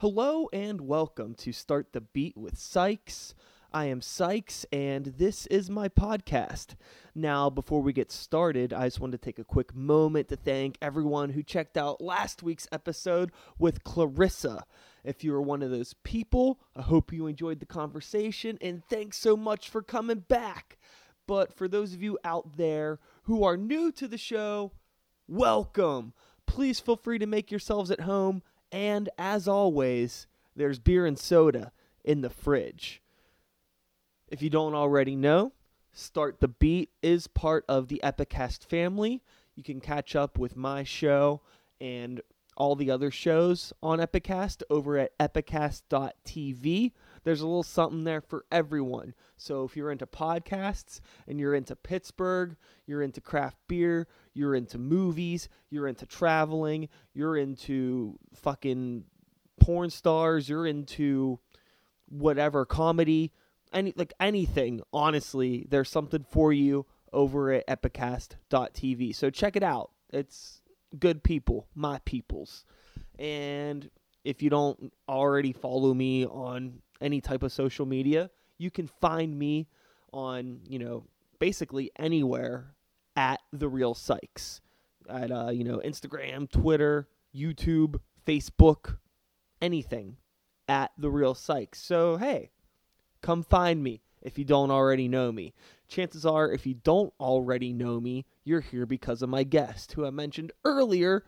Hello and welcome to Start the Beat with Sykes. I am Sykes and this is my podcast. Now, before we get started, I just wanted to take a quick moment to thank everyone who checked out last week's episode with Clarissa. If you were one of those people, I hope you enjoyed the conversation and thanks so much for coming back. But for those of you out there who are new to the show, welcome. Please feel free to make yourselves at home. And as always, there's beer and soda in the fridge. If you don't already know, Start the Beat is part of the Epicast family. You can catch up with my show and all the other shows on Epicast over at epicast.tv. There's a little something there for everyone. So if you're into podcasts and you're into Pittsburgh, you're into craft beer, you're into movies, you're into traveling, you're into fucking porn stars, you're into whatever comedy, any like anything, honestly, there's something for you over at epicast.tv. So check it out. It's good people, my peoples. And if you don't already follow me on any type of social media, you can find me on, you know, basically anywhere at the real Sykes. At uh, you know, Instagram, Twitter, YouTube, Facebook, anything at the real Sykes. So hey, come find me if you don't already know me. Chances are, if you don't already know me, you're here because of my guest, who I mentioned earlier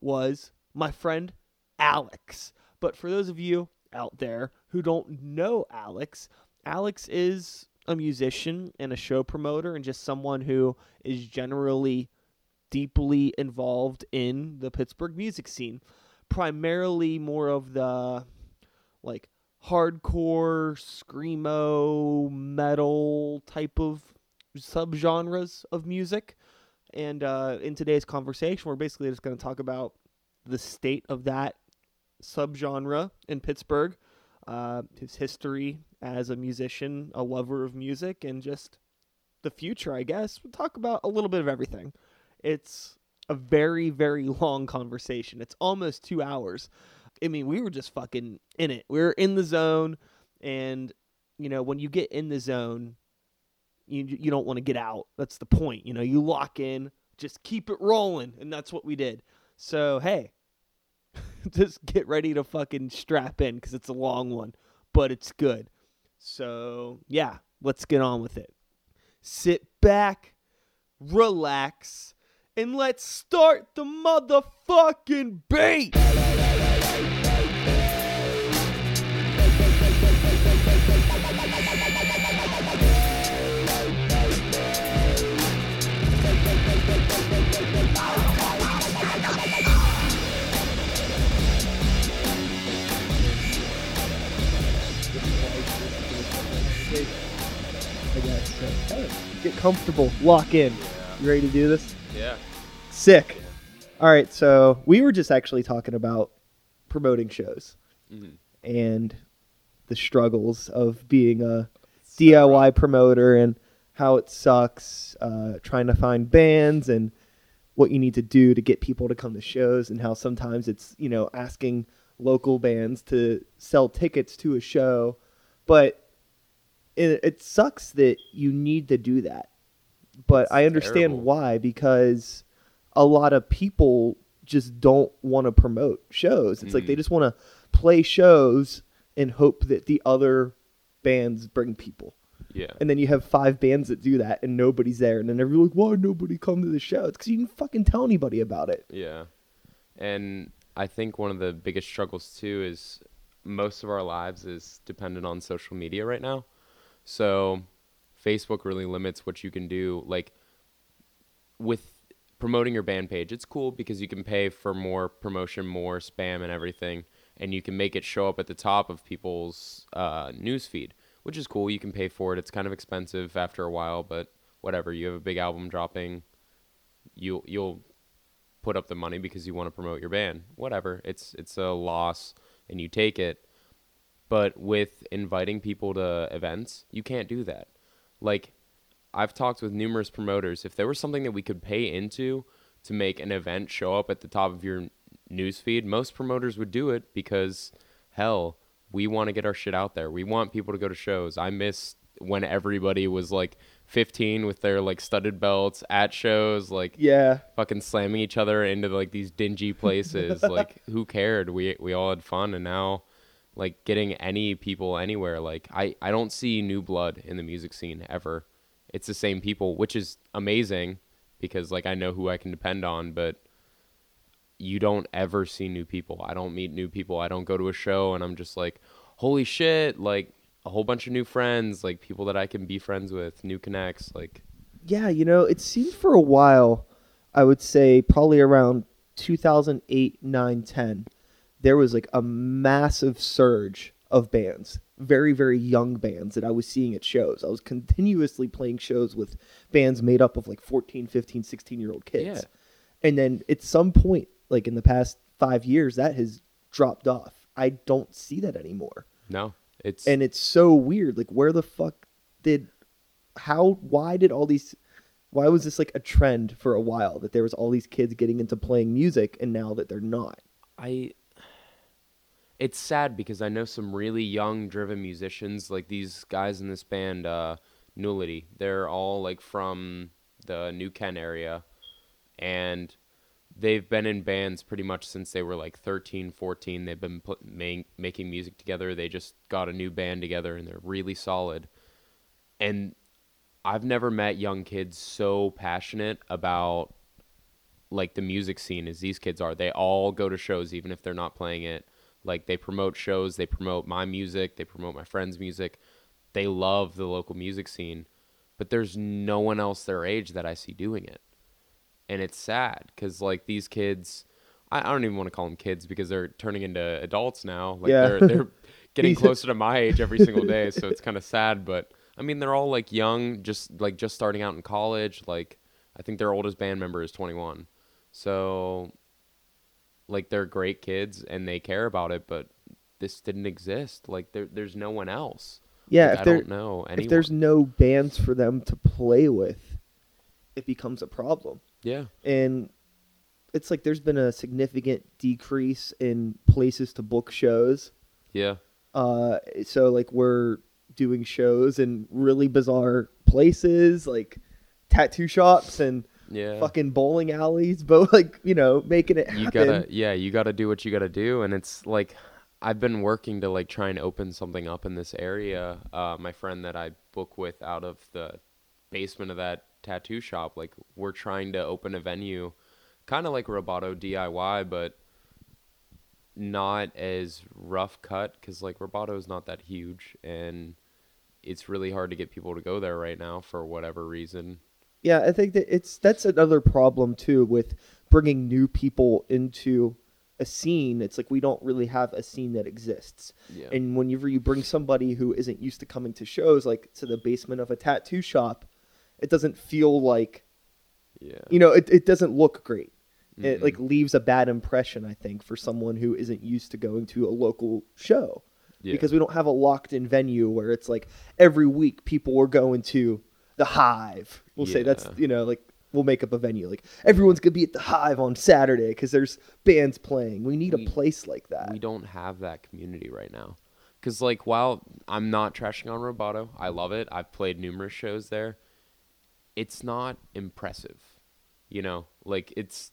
was my friend Alex. But for those of you out there who don't know Alex, Alex is a musician and a show promoter and just someone who is generally deeply involved in the Pittsburgh music scene. Primarily more of the like hardcore, screamo, metal type of subgenres of music. And uh, in today's conversation, we're basically just going to talk about the state of that subgenre in Pittsburgh, uh, his history as a musician, a lover of music, and just the future, I guess. We'll talk about a little bit of everything. It's a very, very long conversation. It's almost two hours. I mean, we were just fucking in it. We were in the zone, and you know, when you get in the zone, you you don't want to get out. That's the point. You know, you lock in, just keep it rolling, and that's what we did. So hey, just get ready to fucking strap in because it's a long one, but it's good. So yeah, let's get on with it. Sit back, relax, and let's start the motherfucking beat. So, hey, get comfortable, lock in. You ready to do this? Yeah. Sick. All right, so we were just actually talking about promoting shows Mhm. and the struggles of being a DIY promoter and how it sucks uh, trying to find bands and what you need to do to get people to come to shows and how sometimes it's you know asking local bands to sell tickets to a show but it, it sucks that you need to do that but It's i understand terrible. why because a lot of people just don't want to promote shows it's like they Mhm. just want to play shows and hope that the other bands bring people Yeah. and then you have five bands that do that and nobody's there and then everyone's like why nobody come to the show it's because you didn't fucking tell anybody about it Yeah. And I think one of the biggest struggles too is most of our lives is dependent on social media right now. So Facebook really limits what you can do. Like with promoting your band page, it's cool because you can pay for more promotion, more spam and everything, and you can make it show up at the top of people's uh, news feed, which is cool. You can pay for it. It's kind of expensive after a while, but whatever. You have a big album dropping, you you'll put up the money because you want to promote your band. Whatever. It's it's a loss and you take it. But with inviting people to events, you can't do that. Like I've talked with numerous promoters. If there was something that we could pay into to make an event show up at the top of your news feed, most promoters would do it because hell, we want to get our shit out there. We want people to go to shows. I miss when everybody was like 15 with their like studded belts at shows, like Yeah. fucking slamming each other into like these dingy places. like who cared? We we all had fun and now like getting any people anywhere like I I don't see new blood in the music scene ever. It's the same people, which is amazing because like I know who I can depend on, but you don't ever see new people. I don't meet new people. I don't go to a show and I'm just like, "Holy shit, like a whole bunch of new friends, like people that I can be friends with, new connects, like Yeah, you know, it seemed for a while, I would say probably around 2008, 9, 10, there was like a massive surge of bands, very, very young bands that I was seeing at shows. I was continuously playing shows with bands made up of like 14, 15, 16 year old kids. Yeah. And then at some point, like in the past five years, that has dropped off. I don't see that anymore. no. It's and it's so weird like where the fuck did how why did all these why was this like a trend for a while that there was all these kids getting into playing music and now that they're not I it's sad because I know some really young driven musicians like these guys in this band uh Nullity. They're all like from the New Ken area and they've been in bands pretty much since they were like 13, 14. They've been put, ma- making music together. They just got a new band together and they're really solid. And I've never met young kids so passionate about like the music scene as these kids are. They all go to shows even if they're not playing it. Like they promote shows, they promote my music, they promote my friends' music. They love the local music scene, but there's no one else their age that I see doing it. And it's sad cuz like these kids I, I don't even want to call them kids because they're turning into adults now. Like Yeah. they're they're getting closer to my age every single day, so it's kind of sad, but I mean they're all like young, just like just starting out in college, like I think their oldest band member is 21. So like they're great kids and they care about it, but this didn't exist. Like there there's no one else. yeah Like, I don't know anyone. if there's no bands for them to play with it becomes a problem yeah. and it's like there's been a significant decrease in places to book shows Yeah. Uh, so like we're doing shows in really bizarre places, like tattoo shops and Yeah. fucking bowling alleys, but like you know, making it happen. you gotta yeah you gotta do what you gotta do and it's like i've been working to like try and open something up in this area uh, my friend that i book with out of the basement of that tattoo shop like we're trying to open a venue kind of like roboto diy but not as rough cut because like roboto is not that huge and it's really hard to get people to go there right now for whatever reason Yeah, I think that it's that's another problem too with bringing new people into a scene. It's like we don't really have a scene that exists. yeah And whenever you bring somebody who isn't used to coming to shows, like to the basement of a tattoo shop, it doesn't feel like yeah you know, it, it doesn't look great. It Mm-mm. like leaves a bad impression, I think, for someone who isn't used to going to a local show. yeah. Because we don't have a locked in venue where it's like every week people are going to the hive. We'll say that's you know, like we'll make up a venue. Like everyone's gonna be at the hive on Saturday because there's bands playing. We need We- a place like that. we don't have that community right now. Because, like, while I'm not trashing on Roboto, I love it. I've played numerous shows there. It's not impressive, you know. Like, it's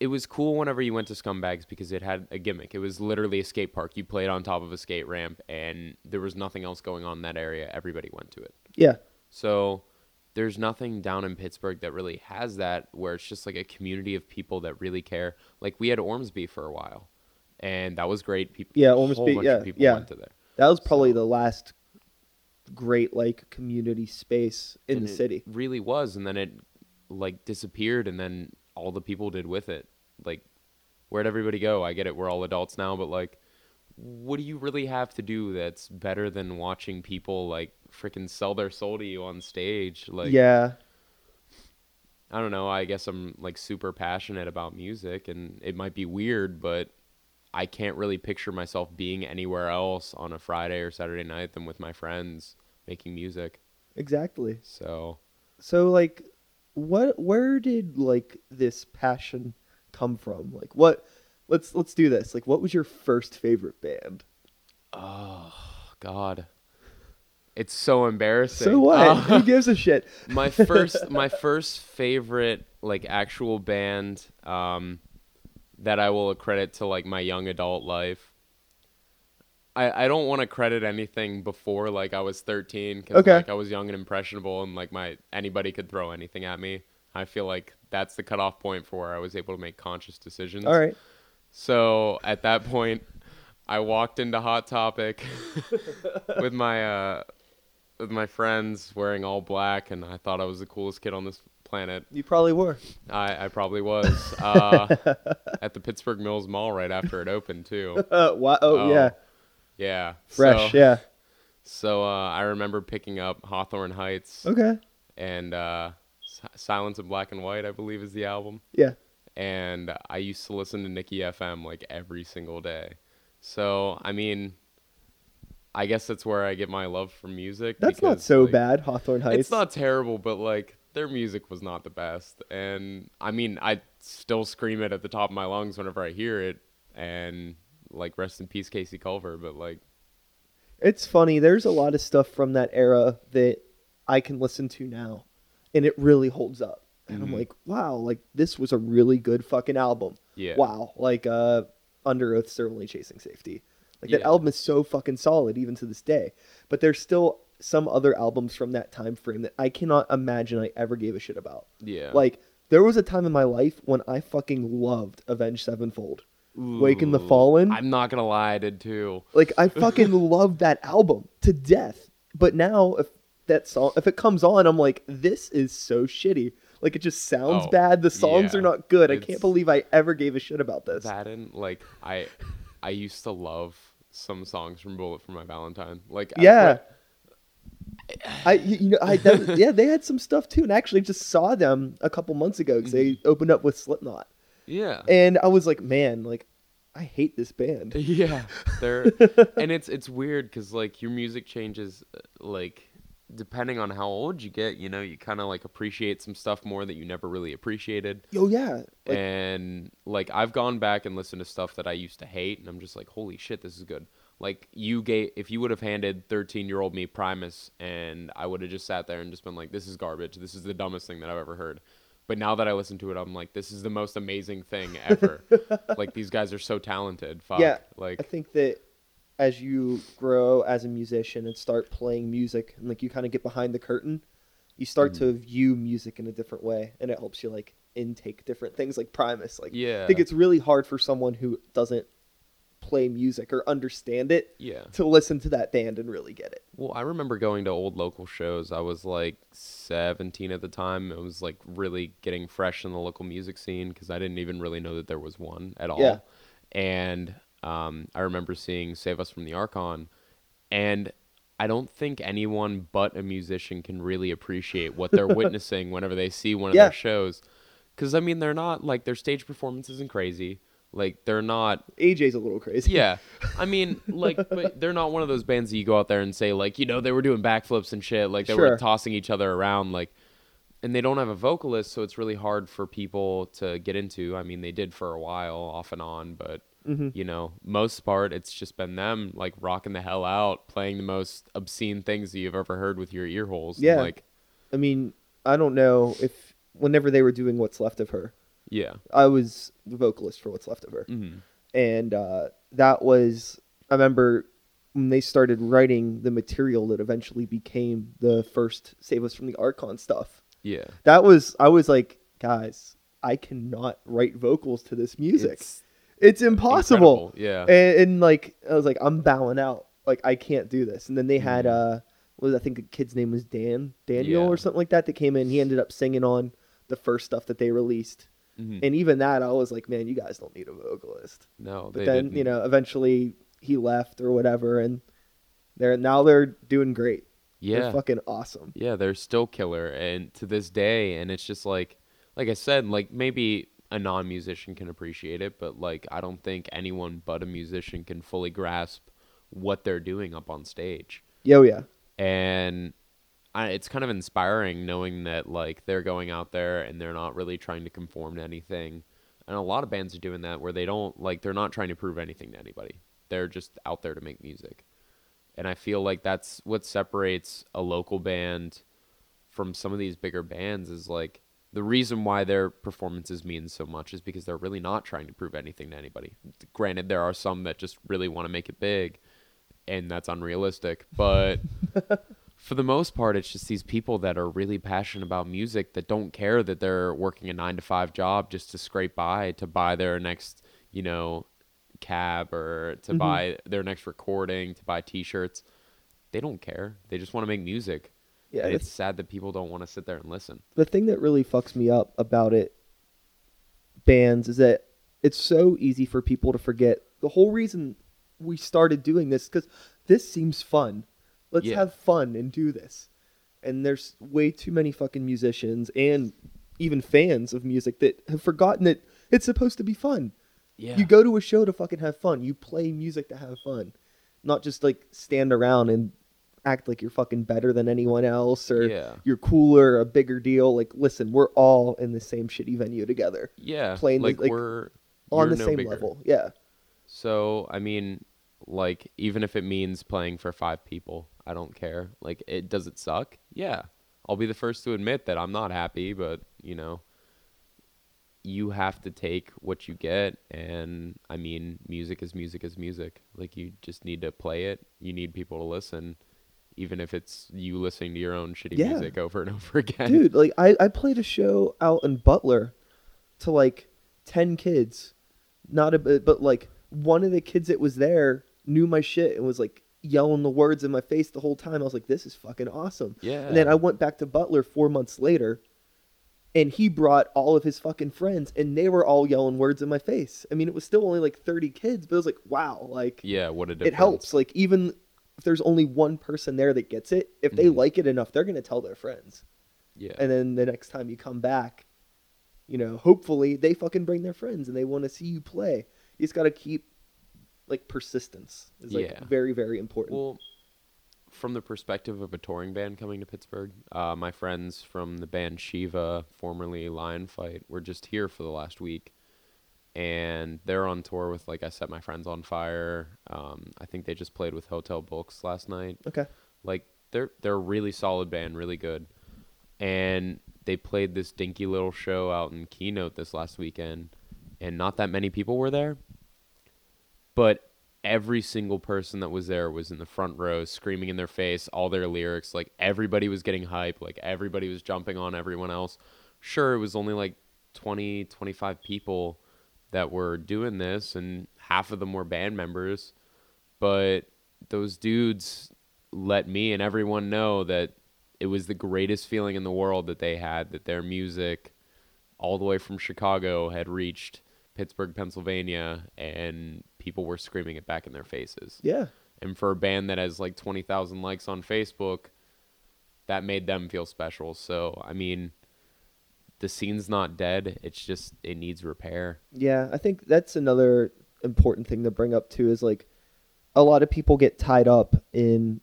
it was cool whenever you went to Scumbags because it had a gimmick. It was literally a skate park. You played on top of a skate ramp, and there was nothing else going on in that area. Everybody went to it. Yeah. So there's nothing down in Pittsburgh that really has that where it's just like a community of people that really care. Like we had Ormsby for a while, and that was great. People, Yeah, Ormsby, yeah, yeah. went to there. That was probably So- the last great like community space in the it city. really was, and then it like disappeared, and then all the people did with it. Like, where'd everybody go? I get it, we're all adults now, but like, what do you really have to do that's better than watching people like freaking sell their soul to you on stage? Like, yeah. I don't know. I guess I'm like super passionate about music, and it might be weird, but I can't really picture myself being anywhere else on a Friday or Saturday night than with my friends making music. Exactly. So So like what where did like this passion come from? Like what let's let's do this. Like, what was your first favorite band? Oh God, it's so embarrassing. So what? Uh, Who gives a shit? my first, my first favorite like actual band um, that I will accredit to like my young adult life. I, I don't want to credit anything before like I was 13 because Okay. like I was young and impressionable and like my anybody could throw anything at me. I feel like that's the cutoff point for where I was able to make conscious decisions. All right. So at that point, I walked into Hot Topic with my uh, with my friends wearing all black, and I thought I was the coolest kid on this planet. You probably were. I, I probably was uh, at the Pittsburgh Mills Mall right after it opened too. Uh, why, oh, Oh, yeah, Yeah, fresh. So, yeah. So uh, I remember picking up Hawthorne Heights Okay. and uh, S- Silence in Black and White, I believe, is the album. Yeah. And I used to listen to Niki FM like every single day. So I mean, I guess that's where I get my love for music. That's not so like, bad. Hawthorne Heights. It's not terrible, but like their music was not the best, and I mean, I still scream it at the top of my lungs whenever I hear it, and like rest in peace, Casey Calvert. But like, It's funny. There's a lot of stuff from that era that I can listen to now, and it really holds up. And I'm Mhm. like, wow, like this was a really good fucking album. yeah, Wow, like uh, Underoath, only chasing safety. Like that album is so fucking solid even to this day. But there's still some other albums from that time frame that I cannot imagine I ever gave a shit about. yeah, Like there was a time in my life when I fucking loved Avenged Sevenfold. Waking the Fallen? I'm not gonna lie, I did too. Like I fucking loved that album to death. But now if that song if it comes on, I'm like, this is so shitty. Like it just sounds Oh, bad. The songs yeah. are not good. I can't believe I ever gave a shit about this. That and like I, I used to love some songs from Bullet for My Valentine. Like Yeah. I you know I that, yeah they had some stuff too, and I actually just saw them a couple months ago because they Mm-hmm. opened up with Slipknot, yeah, and I was like, man, like I hate this band. yeah. They're and it's it's weird because like your music changes, uh, like depending on how old you get. You know, you kind of like appreciate some stuff more that you never really appreciated. Oh yeah, like, and like I've gone back and listened to stuff that I used to hate, and I'm just like, holy shit, this is good. Like you gave, if you would have handed 13 year old me Primus, and I would have just sat there and just been like, this is garbage. This is the dumbest thing that I've ever heard. But now that I listen to it, I'm like, this is the most amazing thing ever. like these guys are so talented. Fuck. Yeah, Like I think that as you grow as a musician and start playing music, and like you kind of get behind the curtain, you start Mm-hmm. to view music in a different way, and it helps you like intake different things, like Primus. Like yeah, I think it's really hard for someone who doesn't play music or understand it yeah. to listen to that band and really get it. Well, I remember going to old local shows. I was like 17 at the time. I was like really getting fresh in the local music scene because I didn't even really know that there was one at all. Yeah. And um, I remember seeing Save Us from the Archon. And I don't think anyone but a musician can really appreciate what they're witnessing whenever they see one of Yeah. their shows. Because, I mean, they're not like their stage performance isn't crazy. Like, they're not AJ's a little crazy. yeah. I mean, like, but they're not one of those bands that you go out there and say, like, you know, they were doing backflips and shit. Like, they Sure. were tossing each other around. Like, and they don't have a vocalist, so it's really hard for people to get into. I mean, they did for a while, off and on, but, hmm you know, most part, it's just been them, like, rocking the hell out, playing the most obscene things that you've ever heard with your ear holes. Yeah. Like, I mean, I don't know if whenever they were doing What's Left of Her, yeah. I was the vocalist for What's Left of Her. hmm and uh, that was I remember when they started writing the material that eventually became the first Save Us from the Archon stuff. Yeah. That was I was like, guys, I cannot write vocals to this music. It's, It's impossible. incredible. Yeah. And, and like I was like, I'm bowing out. Like I can't do this. And then they had Mhm. uh, what was I think the kid's name was Dan Daniel Yeah. or something like that that came in. He ended up singing on the first stuff that they released. Mhm. And even that, I was like, man, you guys don't need a vocalist. no, But they then didn't. you know, eventually he left or whatever, and they're now they're doing great. yeah. They're fucking awesome. Yeah, they're still killer, and to this day, and it's just like, like I said, like maybe a non-musician can appreciate it, but like I don't think anyone but a musician can fully grasp what they're doing up on stage, Yo, oh, yeah, and I, it's kind of inspiring knowing that like they're going out there and they're not really trying to conform to anything. And a lot of bands are doing that where they don't like they're not trying to prove anything to anybody. They're just out there to make music. And I feel like that's what separates a local band from some of these bigger bands is like the reason why their performances mean so much is because they're really not trying to prove anything to anybody. Granted, there are some that just really want to make it big, and that's unrealistic. But for the most part, it's just these people that are really passionate about music that don't care that they're working a nine to five job just to scrape by to buy their next, you know, cab or to Mhm. buy their next recording, to buy T-shirts. They don't care. They just want to make music. Yeah, and it's sad that people don't want to sit there and listen. the thing that really fucks me up about it bands is that it's so easy for people to forget the whole reason we started doing this because this seems fun let's Yeah. have fun and do this and there's way too many fucking musicians and even fans of music that have forgotten that it's supposed to be fun Yeah. you go to a show to fucking have fun you play music to have fun not just like stand around and act like you're fucking better than anyone else or Yeah. you're cooler, a bigger deal. Like, listen, we're all in the same shitty venue together Yeah. playing like, like, we're on the no same bigger. level. Yeah. So, I mean, like even if it means playing for 5 people, I don't care. Like it does it suck? Yeah. I'll be the first to admit that I'm not happy, but, you know, you have to take what you get and I mean, music is music is music. Like you just need to play it. You need people to listen even if it's you listening to your own shitty Yeah. music over and over again. Dude, like, I, I played a show out in Butler to like 10 kids. Not a bit, but like, one of the kids that was there knew my shit and was like yelling the words in my face the whole time. I was like, this is fucking awesome. Yeah. And then I went back to Butler four months later, and he brought all of his fucking friends, and they were all yelling words in my face. I mean, it was still only like thirty kids, but it was like, wow, like Yeah, what a difference. it helps. Like even there's only one person there that gets it, if they Mhm. like it enough, they're gonna tell their friends. Yeah. And then the next time you come back, you know, hopefully they fucking bring their friends and they want to see you play. You just gotta keep like persistence is like Yeah. very very important. Well, from the perspective of a touring band coming to Pittsburgh, uh, my friends from the band Shiva, formerly Lion Fight, were just here for the last week, and they're on tour with like I set my friends on fire. Um, I think they just played with Hotel Books last night. okay. Like they're they're a really solid band, really good, and they played this dinky little show out in Keynote this last weekend, and not that many people were there, but every single person that was there was in the front row screaming in their face all their lyrics like everybody was getting hype like everybody was jumping on everyone else sure it was only like 20 25 people that were doing this and half of them were band members but those dudes let me and everyone know that it was the greatest feeling in the world that they had that their music all the way from Chicago had reached Pittsburgh, Pennsylvania, and people were screaming it back in their faces. Yeah. And for a band that has like 20,000 likes on Facebook, that made them feel special. So, I mean, the scene's not dead. It's just, it needs repair. Yeah, I think that's another important thing to bring up too is like a lot of people get tied up in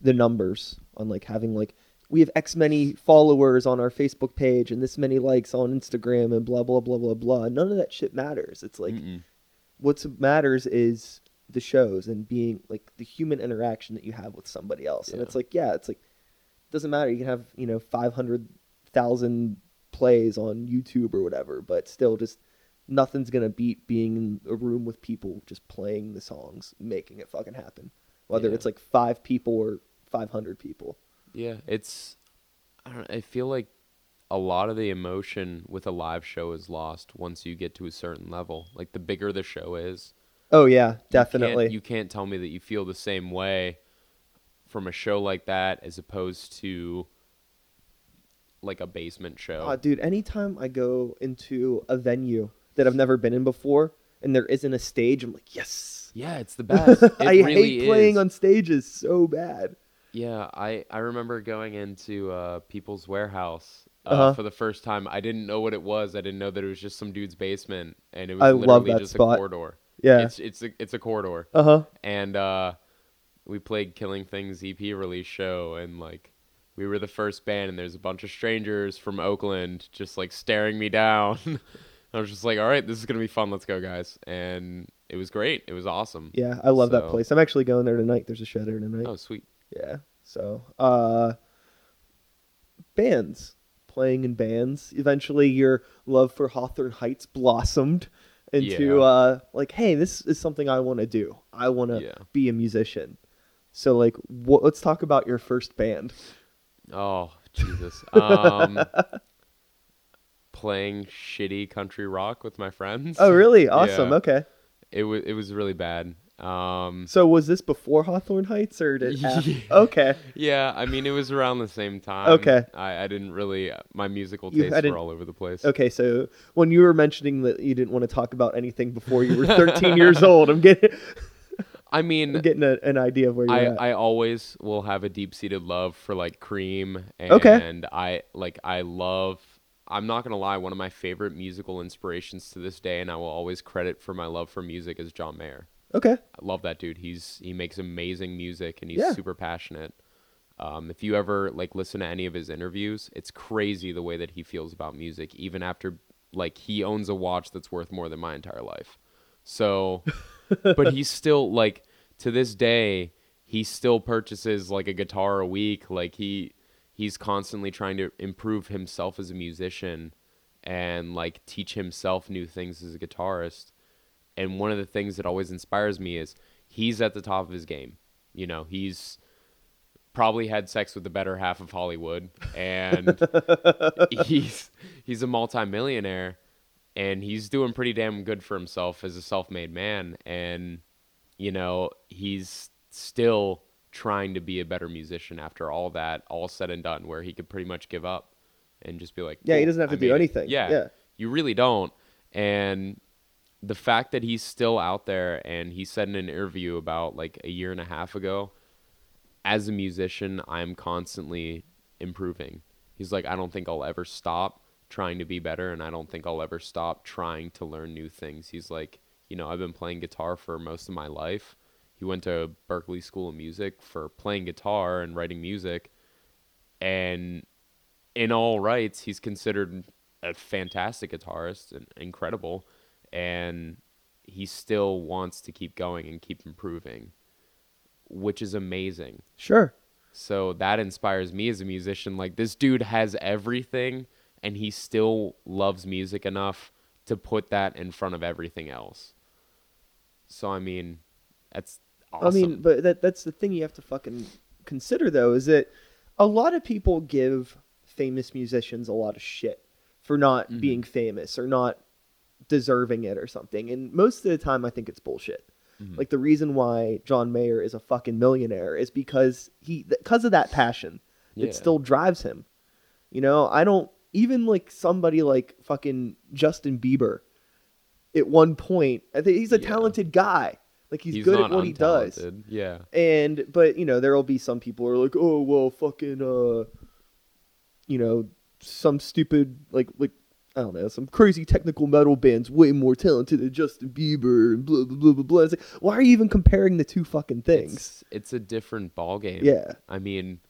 the numbers on like having like we have X many followers on our Facebook page and this many likes on Instagram and blah blah blah blah blah. None of that shit matters. It's like Mm-mm. what matters is the shows and being like the human interaction that you have with somebody else. And it's like, yeah, it's like doesn't matter. You can have, you know, 500,000 plays on YouTube or whatever, but still just nothing's to beat being in a room with people just playing the songs, making it fucking happen. Whether Yeah. it's like 5 people or 500 people. Yeah, it's. I don't. I feel like a lot of the emotion with a live show is lost once you get to a certain level. Like the bigger the show is, Oh yeah, you can't- definitely. you can't tell me that you feel the same way from a show like that as opposed to like a basement show. Uh, dude, anytime I go into a venue that I've never been in before and there isn't a stage, I'm like, yes. yeah, it's the best. It I really hate playing is. on stages so bad. Yeah, I I remember going into uh, People's Warehouse uh, Uh-huh. for the first time. I didn't know what it was. I didn't know that it was just some dude's basement, and it was I love literally that just spot. a corridor. Yeah. It's it's a it's a corridor, Uh huh. and uh, we played Killing Things EP release show, and like we were the first band, and there's a bunch of strangers from Oakland just like staring me down. I was just like, all right, this is gonna be fun. Let's go, guys. And it was great. It was awesome. Yeah, I love that place. I'm actually going there tonight. There's a show there tonight. Oh, sweet. Yeah. So, uh, bands playing in bands. Eventually, your love for Hawthorne Heights blossomed into Yeah. uh, like, hey, this is something I want to do. I want to Yeah. be a musician. So, like, wh- let's talk about your first band. Oh, Jesus. Um, playing shitty country rock with my friends. Oh, really? Awesome. Yeah. Okay. It was it was really bad. Um, So, was this before Hawthorne Heights or did? Yeah. Okay. yeah, I mean it was around the same time. Okay. I, I didn't really my musical You tastes were all over the place. Okay, so when you were mentioning that you didn't want to talk about anything before you were 13 years old, I'm getting I I'm mean, getting a, an idea of where you're I, at. I always will have a deep seated love for like Cream and Okay. I like I love I'm not gonna lie, one of my favorite musical inspirations to this day and I will always credit for my love for music is John Mayer. okay. I love that dude. He's he makes amazing music and he's Yeah. super passionate. Um, if you ever like listen to any of his interviews, it's crazy the way that he feels about music, even after like he owns a watch that's worth more than my entire life. So, but he's still like to this day, he still purchases like a guitar a week. Like he he's constantly trying to improve himself as a musician and like teach himself new things as a guitarist and one of the things that always inspires me is he's at the top of his game. You know, he's probably had sex with the better half of Hollywood and he's he's a multimillionaire and he's doing pretty damn good for himself as a self-made man and you know, he's still trying to be a better musician after all that all said and done where he could pretty much give up and just be like Yeah, he doesn't have I to do anything. Yeah, Yeah. you really don't and the fact that he's still out there and he said in an interview about like a year and a half ago as a musician i'm constantly improving he's like i don't think i'll ever stop trying to be better and i don't think i'll ever stop trying to learn new things. He's like you know i've been playing guitar for most of my life. He went to berklee school of music for playing guitar and writing music and in all rights he's considered a fantastic guitarist and incredible and he still wants to keep going and keep improving which is amazing. Sure. so that inspires me as a musician. Like this dude has everything and he still loves music enough to put that in front of everything else so i mean that's awesome I mean, but that that's the thing you have to fucking consider though is that a lot of people give famous musicians a lot of shit for not Mhm. being famous or not deserving it or something. And most of the time I think it's bullshit. Mhm. Like the reason why John Mayer is a fucking millionaire is because he because of that passion. Yeah. It still drives him. You know, I don't even like somebody like fucking Justin Bieber. At one point, I think he's a Yeah. talented guy. Like he's, he's good at what he does. yeah And but you know, there'll be some people who are like, "Oh, well, fucking uh you know, some stupid like like I don't know, some crazy technical metal band's way more talented than Justin Bieber and blah blah blah blah blah." It's like, why are you even comparing the two fucking things? it's, it's a different ball game Yeah. I mean,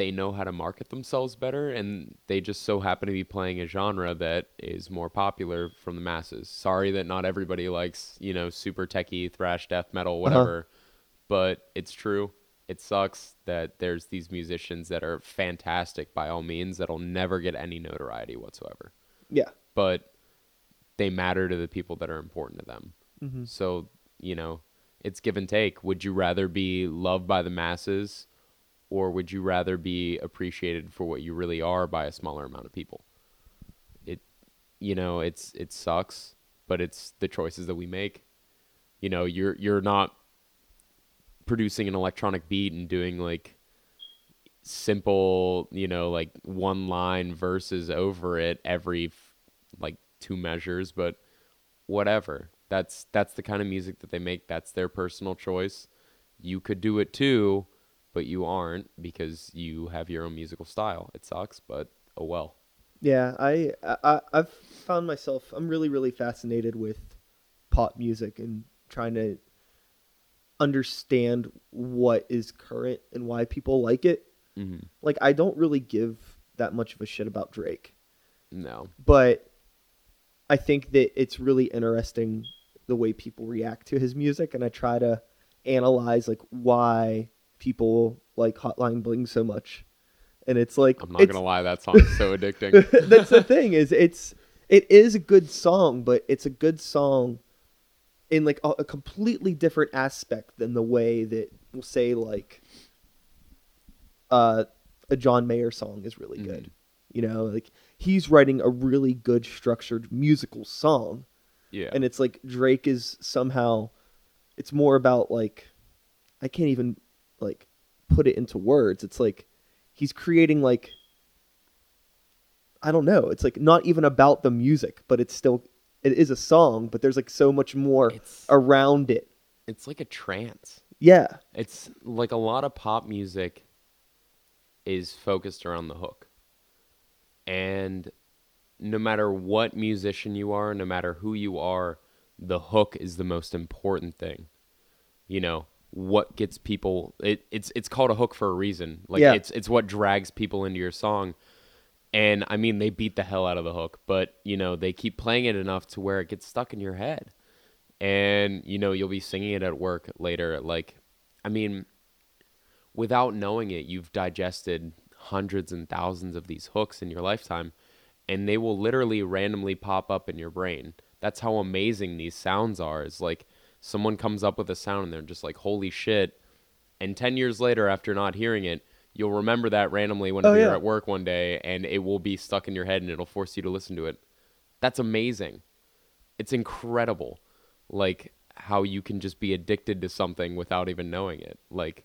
they know how to market themselves better, and they just so happen to be playing a genre that is more popular from the masses. Sorry that not everybody likes, you know, super techie, thrash, death metal, whatever, but it's true. It sucks that there's these musicians that are fantastic by all means that'll never get any notoriety whatsoever, Yeah. but they matter to the people that are important to them. Mm-hmm. So, you know, it's give and take. Would you rather be loved by the masses or would you rather be appreciated for what you really are by a smaller amount of people? It you know, it's it sucks, but it's the choices that we make. You know, you're you're not producing an electronic beat and doing like simple, you know, like one line verses over it every like two measures, but whatever. That's that's the kind of music that they make. That's their personal choice. You could do it too, but you aren't because you have your own musical style. It sucks, but oh well. Yeah, I, I I've found myself I'm really really fascinated with pop music and trying to understand what is current and why people like it. hmm Like I don't really give that much of a shit about Drake, No. but I think that it's really interesting the way people react to his music, and I try to analyze like why people like Hotline Bling so much. And it's like I'm not gonna lie, that song is so addicting. That's the thing is it's it is a good song, but it's a good song in like a, a completely different aspect than the way that we'll say like uh, a John Mayer song is really good. Mhm. You know, like he's writing a really good structured musical song, Yeah. and it's like Drake is somehow it's more about like I can't even like put it into words. It's like he's creating like I don't know. It's like not even about the music, but it's still it is a song, but there's like so much more it's around it. it's like a trance. Yeah. It's like a lot of pop music is focused around the hook. And no matter what musician you are, no matter who you are, the hook is the most important thing. You know, what gets people it, it's it's called a hook for a reason. Like Yeah. it's it's what drags people into your song. And I mean they beat the hell out of the hook, but you know, they keep playing it enough to where it gets stuck in your head. And you know, you'll be singing it at work later like I mean without knowing it, you've digested hundreds and thousands of these hooks in your lifetime, and they will literally randomly pop up in your brain. That's how amazing these sounds are. Is like someone comes up with a sound and they're just like, "Holy shit!" And ten years later, after not hearing it, you'll remember that randomly when Oh, you're yeah. at work one day, and it will be stuck in your head, and it'll force you to listen to it. That's amazing. It's incredible, like how you can just be addicted to something without even knowing it. Like,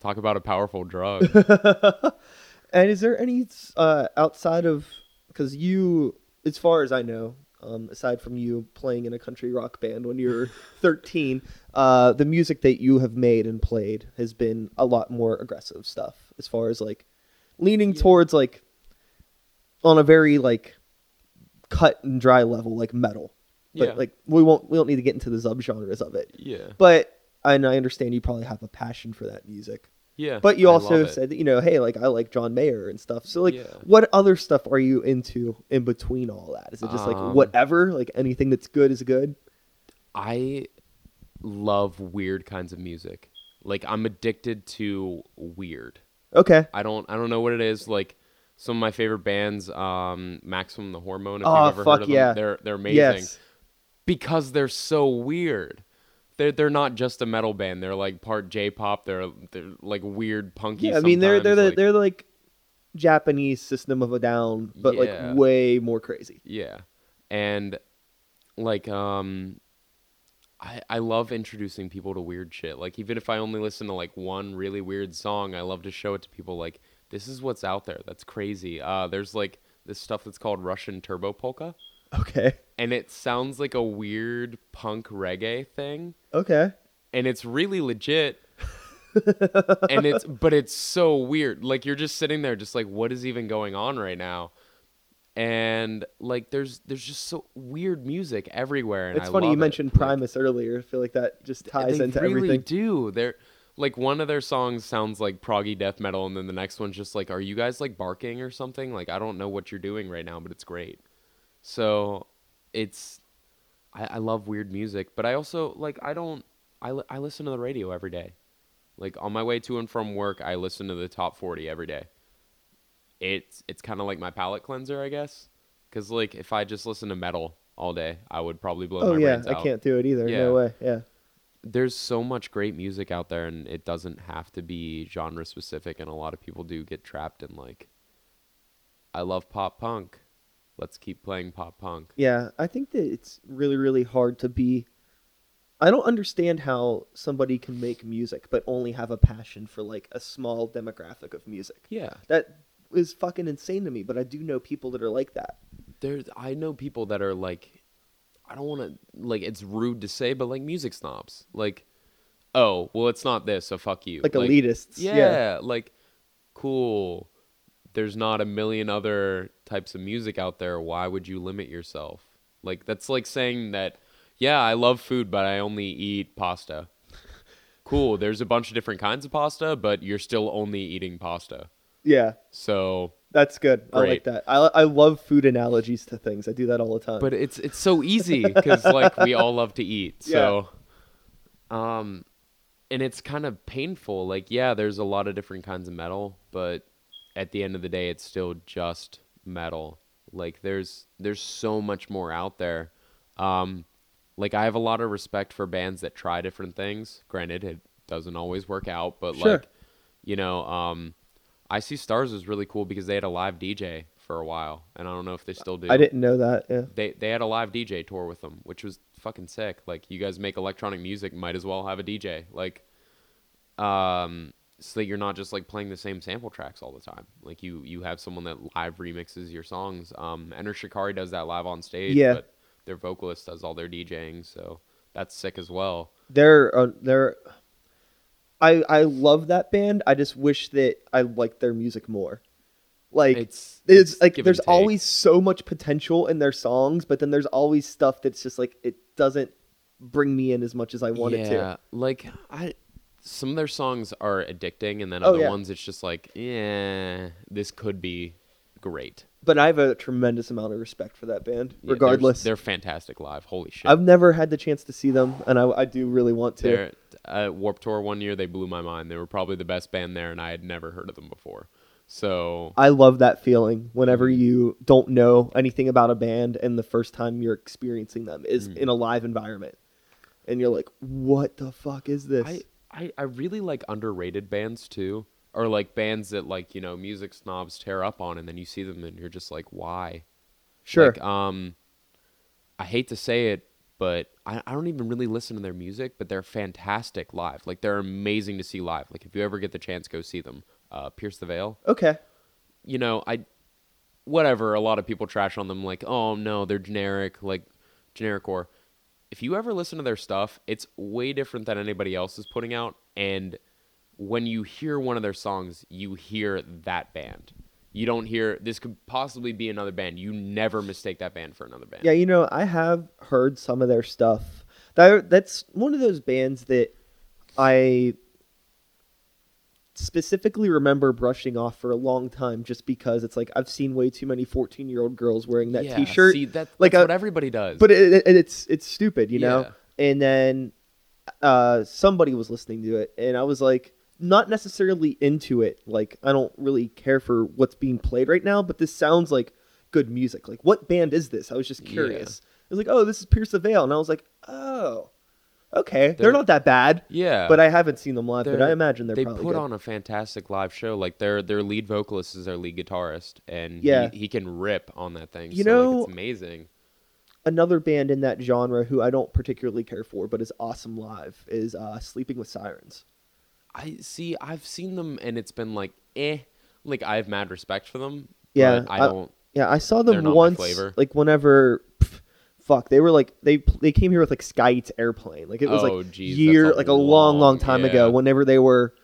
talk about a powerful drug. and is there any uh, outside of because you, as far as I know, um, aside from you playing in a country rock band when you were 13, uh, the music that you have made and played has been a lot more aggressive stuff. As far as like leaning Yeah. towards like on a very like cut and dry level, like metal. But Yeah. like we won't we don't need to get into the subgenres of it. yeah, But and I understand you probably have a passion for that music. Yeah. But you also said that, you know, hey, like I like John Mayer and stuff. So like Yeah. what other stuff are you into in between all that? Is it just like Um, whatever? Like anything that's good is good? I love weird kinds of music. Like I'm addicted to weird. Okay. I don't I don't know what it is. Like some of my favorite bands, um, Maximum the Hormone. If Oh, you've ever fuck heard of them, yeah. they're they're amazing Yes. because they're so weird. They're they're not just a metal band. They're like part J-pop. They're they're like weird punky. Yeah, I mean they're they're like- they're like Japanese System of a Down, but Yeah. like way more crazy. Yeah. And like um I I love introducing people to weird shit. Like even if I only listen to like one really weird song, I love to show it to people like this is what's out there. That's crazy. Uh there's like this stuff that's called Russian turbo polka Okay. and it sounds like a weird punk reggae thing Okay. and it's really legit. and it's but it's so weird. Like you're just sitting there just like what is even going on right now? And like there's there's just so weird music everywhere and It's I funny you love it. mentioned Like, Primus earlier. I feel like that just ties into really everything. do. They're like one of their songs sounds like proggy death metal and then the next one's just like are you guys like barking or something? Like I don't know what you're doing right now, but it's great. So it's I, I love weird music, but I also like I don't I, li- I listen to the radio every day. Like on my way to and from work, I listen to the top 40 every day. It's it's kind of like my palate cleanser, I guess. Cuz like if I just listen to metal all day, I would probably blow Oh my yeah, brains I can't do it either. Yeah. No way. Yeah. there's so much great music out there and it doesn't have to be genre specific and a lot of people do get trapped in like I love pop punk. Let's keep playing pop punk. Yeah, I think that it's really, really hard to be. I don't understand how somebody can make music but only have a passion for like a small demographic of music. Yeah. That is fucking insane to me, but I do know people that are like that. There's I know people that are like I don't want to like it's rude to say but like music snobs. Like oh, well it's not this, so fuck you. Like, elitists. Yeah, Yeah. like cool. There's not a million other types of music out there. Why would you limit yourself? Like that's like saying that yeah, I love food but I only eat pasta. Cool, there's a bunch of different kinds of pasta, but you're still only eating pasta. Yeah. So That's good. I like that. I I love food analogies to things. I do that all the time. but it's it's so easy because like we all love to eat so um and it's kind of painful like yeah there's a lot of different kinds of metal but at the end of the day it's still just metal like there's there's so much more out there um like i have a lot of respect for bands that try different things granted it doesn't always work out but Sure. like you know um i see stars was really cool because they had a live dj for a while and i don't know if they still do I didn't know that. Yeah. they they had a live DJ tour with them, which was fucking sick. Like you guys make electronic music, might as well have a DJ. Like, um, so that you're not just like playing the same sample tracks all the time. Like you you have someone that live remixes your songs. Um, Enter Shikari does that live on stage. Yeah. But their vocalist does all their DJing, so that's sick as well. They're uh, they're. I I love that band. I just wish that I liked their music more. Like It's it's, like there's always so much potential in their songs, but then there's always stuff that's just like it doesn't bring me in as much as I want it to. yeah, like I. Some of their songs are addicting, and then Oh, other yeah. ones it's just like, yeah, this could be great. But I have a tremendous amount of respect for that band, Yeah, they're- regardless. they're, fantastic live. Holy shit! I've never had the chance to see them, and I, I do really want to. They're, at Warped Tour one year, they blew my mind. They were probably the best band there, and I had never heard of them before. So I love that feeling whenever Mhm. you don't know anything about a band and the first time you're experiencing them is Mhm. in a live environment. And you're like, what the fuck is this? I, I I really like underrated bands too, or like bands that like you know music snobs tear up on, and then you see them and you're just like, why? sure. Like, um, I hate to say it, but I, I don't even really listen to their music, but they're fantastic live. Like they're amazing to see live. Like if you ever get the chance, go see them. Uh, Pierce the Veil. okay. you know, I whatever, a lot of people trash on them like, "Oh no, they're generic, like generic core." If you ever listen to their stuff, it's way different than anybody else is putting out and when you hear one of their songs, you hear that band. You don't hear this could possibly be another band. You never mistake that band for another band. Yeah, you know, I have heard some of their stuff. That that's one of those bands that I specifically remember brushing off for a long time just because it's like I've seen way too many 14-year-old girls wearing that Yeah, t-shirt. See, that, like that's a- what everybody does. but it, it, it's it's stupid, you know. Yeah. And then uh, somebody was listening to it, and I was like, not necessarily into it. Like, I don't really care for what's being played right now, but this sounds like good music. Like, what band is this? I was just Yeah. curious. I was like, oh, this is Pierce the Veil, and I was like, oh, okay, they're, They're- not that bad. yeah. But I haven't seen them live, but I imagine they're they probably put good. on a fantastic live show. Like their their lead vocalist is their lead guitarist, and Yeah. he, he can rip on that thing. You so, like, know- it's amazing. Another band in that genre who I don't particularly care for, but is awesome live, is uh, Sleeping with Sirens. I see. I've seen them, and it's been like eh. Like I have mad respect for them. Yeah, but I I- don't. Yeah, I saw them once. Like whenever, pff, fuck, they were like they they came here with like Sky Eats Airplane. Like it was Oh, like geez, that's year, a like a long, long long- time ago. yeah. Whenever they were,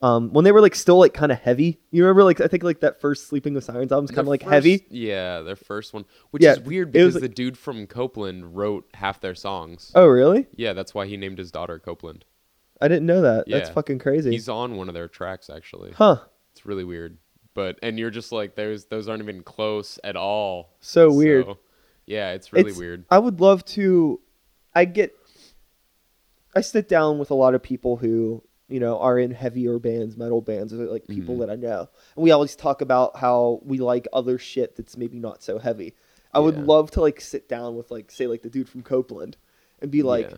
um, when they were like still like kind of heavy. You remember like I think like that first Sleeping with Sirens album's kind of their like first- heavy. Yeah, their first one, which Yeah, is weird it was because like- the dude from Copeland wrote half their songs. Oh really? Yeah, that's why he named his daughter Copeland. I didn't know that. That's Yeah. fucking crazy. He's on one of their tracks actually. huh? It's really weird. But and you're just like those those aren't even close at all. So weird. So, yeah, it's really It's- weird. I would love to. I get. I sit down with a lot of people who you know are in heavier bands, metal bands, like people Mhm. that I know, and we always talk about how we like other shit that's maybe not so heavy. I would love to like sit down with like say like the dude from Copeland, and be like, yeah.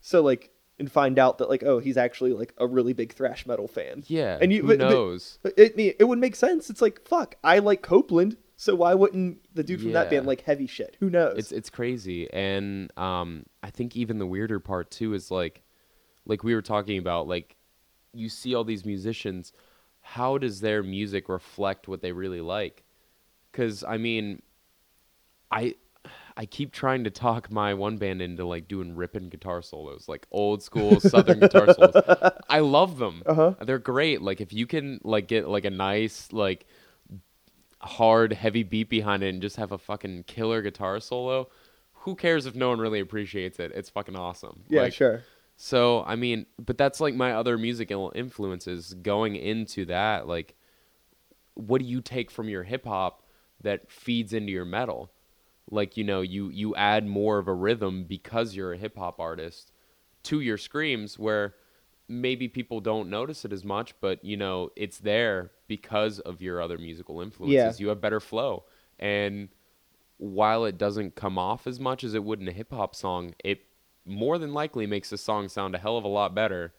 so like and find out that like oh he's actually like a really big thrash metal fan. Yeah, and you- who but- but- knows? It it it would make sense. It's like fuck, I like Copeland, so why wouldn't the dude from that Yeah. band like heavy shit? Who knows? it's it's crazy and um i think even the weirder part too is like like we were talking about like you see all these musicians how does their music reflect what they really like cuz i mean i i keep trying to talk my one band into like doing ripping guitar solos like old school southern guitar solos i love them uh huh. they're great. Like if you can like get like a nice like hard heavy beat behind it and just have a fucking killer guitar solo, who cares if no one really appreciates it? It's fucking awesome. Yeah, Like, sure. So I mean, but that's like my other musical influences going into that. Like what do you take from your hip hop that feeds into your metal? Like, you know, you you add more of a rhythm because you're a hip hop artist to your screams where maybe people don't notice it as much, but you know, it's there because of your other musical influences. Yeah. You have better flow. And while it doesn't come off as much as it would in a hip hop song, it more than likely makes the song sound a hell of a lot better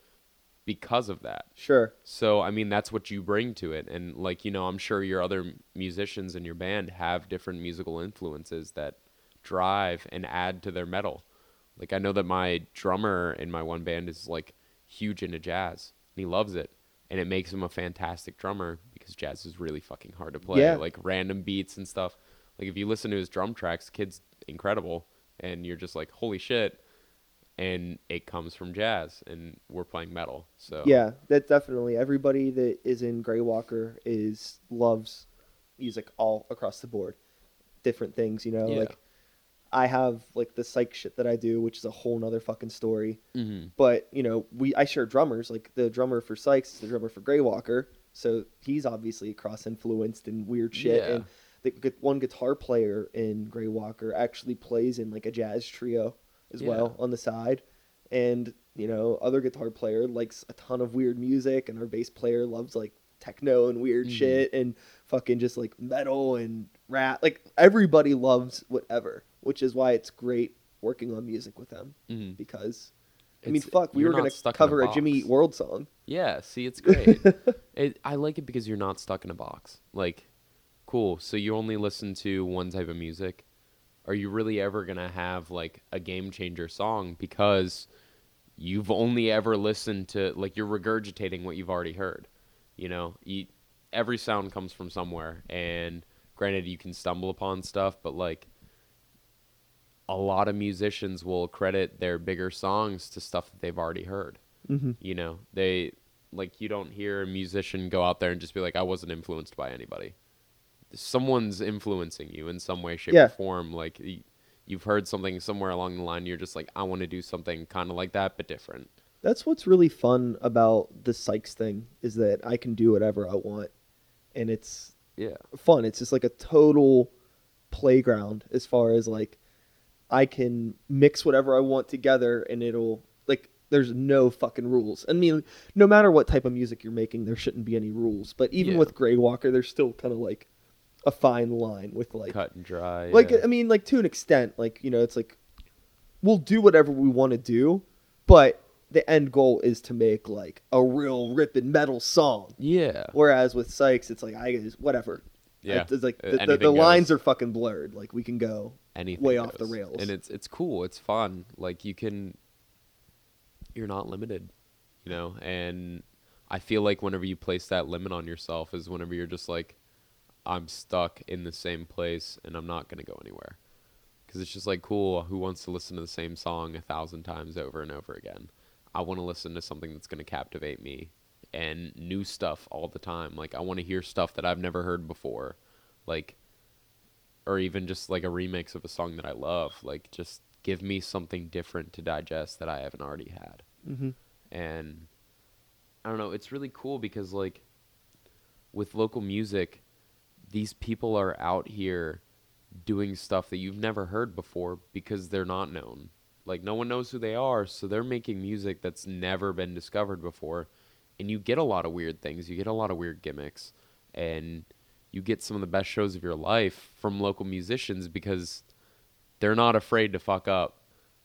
because of that. Sure. So, I mean, that's what you bring to it. And, like, you know, I'm sure your other musicians in your band have different musical influences that drive and add to their metal. Like, I know that my drummer in my one band is, like, huge into jazz, and he loves it. And it makes him a fantastic drummer because jazz is really fucking hard to play. Yeah. Like, random beats and stuff. Like, if you listen to his drum tracks, kid's incredible. And you're just like, holy shit. And it comes from jazz, and we're playing metal. So, Yeah, that definitely. Everybody that is in Grey Walker is loves music all across the board. Different things, you know. Yeah. Like I have like the psych shit that I do, which is a whole nother fucking story. Mhm. But you know, we I share drummers. Like the drummer for Sykes is the drummer for Grey Walker, so he's obviously cross influenced and weird shit. Yeah. And the one guitar player in Grey Walker actually plays in like a jazz trio as Yeah. well on the side. And you know, other guitar player likes a ton of weird music, and our bass player loves like techno and weird Mhm. shit and fucking just like metal and rap. Like everybody loves whatever, which is why it's great working on music with them Mhm. because I mean, It's- fuck, we were gonna cover a, Jimmy. Eat World song. Yeah, see, it's great. it, I like it because you're not stuck in a box. Like, cool. So you only listen to one type of music. Are you really ever gonna have like a game changer song because you've only ever listened to like you're regurgitating what you've already heard? You know, you, every sound comes from somewhere, and granted, you can stumble upon stuff, but like a lot of musicians will credit their bigger songs to stuff that they've already heard Mm-hmm. you know they like you don't hear a musician go out there and just be like i wasn't influenced by anybody someone's influencing you in some way shape Yeah. or form like y- you've heard something somewhere along the line you're just like i want to do something kind of like that but different That's what's really fun about the Sykes thing is that I can do whatever I want, and it's yeah fun. It's just like a total playground as far as like I can mix whatever I want together, and it'll like there's no fucking rules. I mean, no matter what type of music you're making, there shouldn't be any rules. But even Yeah. with Grey Walker, there's still kind of like a fine line with like cut and dry like yeah. I mean, like to an extent, like you know, it's like we'll do whatever we want to do, but the end goal is to make like a real ripping metal song. yeah Whereas with Sykes, it's like I just whatever. Yeah it's like Uh, the, the, the lines are fucking blurred. Like we can go. anything way off the goes. rails. and it's it's cool it's fun like you can you're not limited you know and i feel like whenever you place that limit on yourself is whenever you're just like i'm stuck in the same place and i'm not going to go anywhere because it's just like cool who wants to listen to the same song a thousand times over and over again i want to listen to something that's going to captivate me and new stuff all the time like i want to hear stuff that i've never heard before like or even just like a remix of a song that I love. Like, just give me something different to digest that I haven't already had. Mm-hmm. And I don't know, it's really cool because, like, with local music, these people are out here doing stuff that you've never heard before because they're not known. Like, no one knows who they are, so they're making music that's never been discovered before. And you get a lot of weird things, you get a lot of weird gimmicks. And you get some of the best shows of your life from local musicians because they're not afraid to fuck up.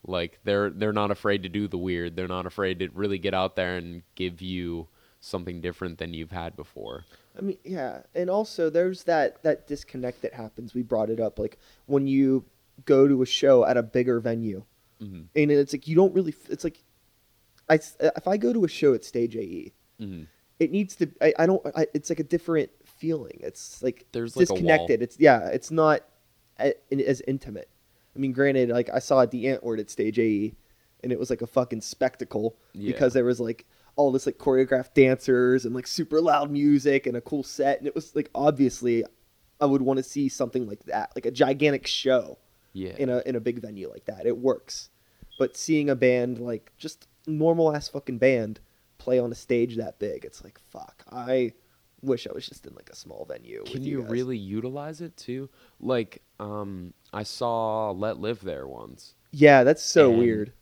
Like they're they're not afraid to do the weird. They're not afraid to really get out there and give you something different than you've had before. I mean, yeah, and also there's that that disconnect that happens. We brought it up, like when you go to a show at a bigger venue, Mm-hmm. and it's like you don't really. It's like, I if I go to a show at Stage AE, Mm-hmm. it needs to. I, I don't. I, it's like a different feeling. It's like There's like disconnected. It's yeah. It's not a, in- as intimate. I mean, granted, like I saw Die Antwoord at Stage AE, and it was like a fucking spectacle Yeah. because there was like all this like choreographed dancers and like super loud music and a cool set, and it was like obviously, I would want to see something like that, like a gigantic show Yeah. in a in a big venue like that. It works. But seeing a band like just normal ass fucking band play on a stage that big, it's like fuck. I wish I was just in like a small venue. Can with you, really utilize it too? Like, um, I saw Let Live there once. Yeah, that's so weird.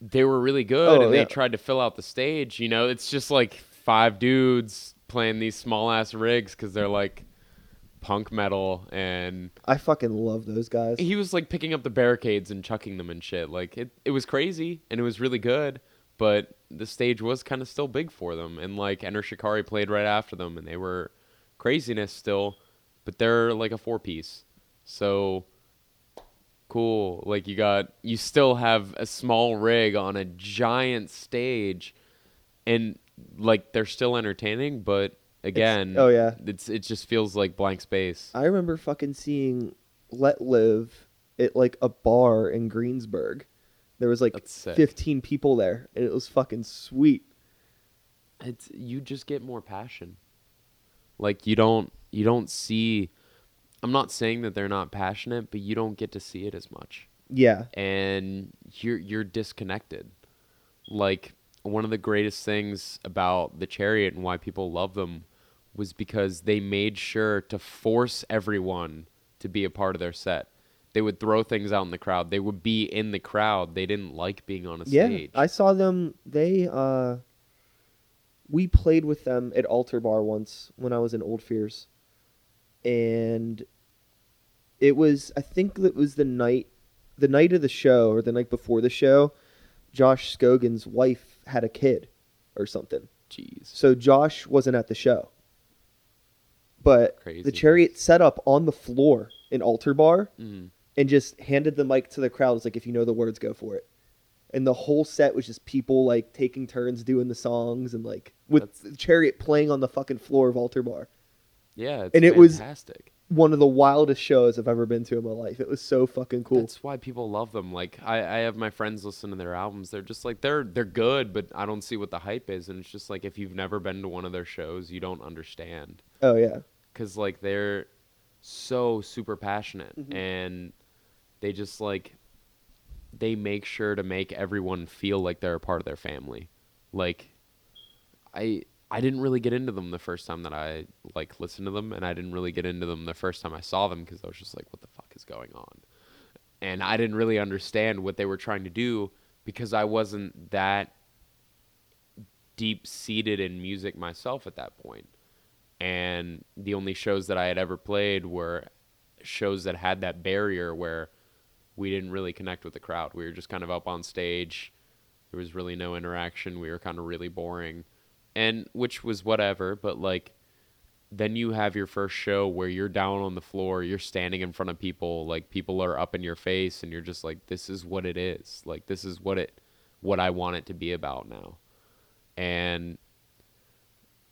They were really good, Oh, and they yeah. tried to fill out the stage. You know, it's just like five dudes playing these small ass rigs because they're like punk metal, and I fucking love those guys. he was like picking up the barricades and chucking them and shit. Like it, it was crazy and it was really good, but the stage was kind of still big for them. And like Enter Shikari played right after them, and they were craziness still, but they're like a four piece, so cool. Like you got, you still have a small rig on a giant stage, and like they're still entertaining, but again, oh, yeah. it's it just feels like blank space. I remember fucking seeing Let Live at like a bar in Greensburg. There was like That's sick. 15 people there, and it was fucking sweet. it's you just get more passion like you don't you don't see i'm not saying that they're not passionate but you don't get to see it as much Yeah. and you're you're disconnected like one of the greatest things about the chariot and why people love them was because they made sure to force everyone to be a part of their set they would throw things out in the crowd they would be in the crowd they didn't like being on a stage. Yeah. stage I saw them. They, uh, we played with them at Altar Bar once when I was in Old Fears. And it was, I think it was the night, the night of the show or the night before the show, Josh Scogin's wife had a kid or something. jeez So Josh wasn't at the show. But Crazy. the chariot set up on the floor in altar bar Mhm. And just handed the mic to the crowd. It's like if you know the words, go for it. And the whole set was just people like taking turns doing the songs and like with That's- chariot playing on the fucking floor of altar bar. yeah it's And it was- fantastic One of the wildest shows I've ever been to in my life. It was so fucking cool. That's why people love them. Like I, I have my friends listen to their albums. They're just like they're they're good, but I don't see what the hype is. And it's just like if you've never been to one of their shows, you don't understand. oh yeah. Cause like they're so super passionate Mhm. and they just like they make sure to make everyone feel like they're a part of their family. Like I I didn't really get into them the first time that I like listened to them and I didn't really get into them the first time I saw them because I was just like what the fuck is going on? And I didn't really understand what they were trying to do because I wasn't that deep seated in music myself at that point and the only shows that I had ever played were shows that had that barrier where we didn't really connect with the crowd. We were just kind of up on stage. There was really no interaction. We were kind of really boring. And which was whatever, but like then you have your first show where you're down on the floor, you're standing in front of people, like people are up in your face and you're just like this is what it is. Like this is what it what I want it to be about now. And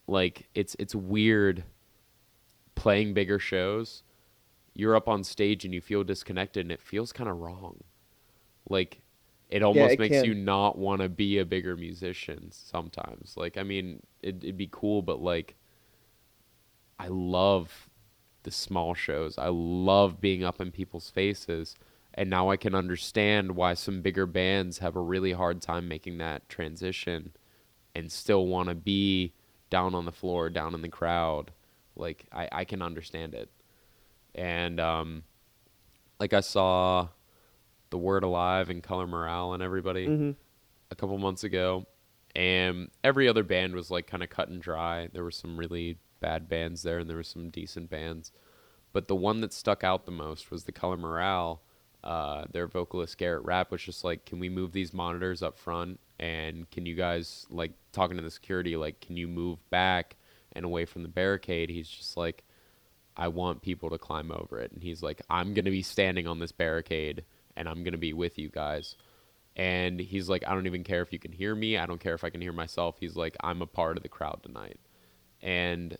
like it's it's weird playing bigger shows you're up on stage and you feel disconnected and it feels kind of wrong like it almost it makes can. you not want to be a bigger musician sometimes like i mean it, it'd be cool but like i love the small shows i love being up in people's faces and now i can understand why some bigger bands have a really hard time making that transition and still want to be down on the floor, down in the crowd. Like I, I can understand it. And um like I saw the word alive and color morale and everybody Mhm. a couple months ago and every other band was like kind of cut and dry. There were some really bad bands there and there were some decent bands. But the one that stuck out the most was the color morale. Uh, their vocalist Garrett Rapp was just like, "Can we move these monitors up front? And can you guys like talking to the security like, can you move back and away from the barricade?" He's just like, "I want people to climb over it," and he's like, "I'm gonna be standing on this barricade and I'm gonna be with you guys." And he's like, "I don't even care if you can hear me. I don't care if I can hear myself." He's like, "I'm a part of the crowd tonight," and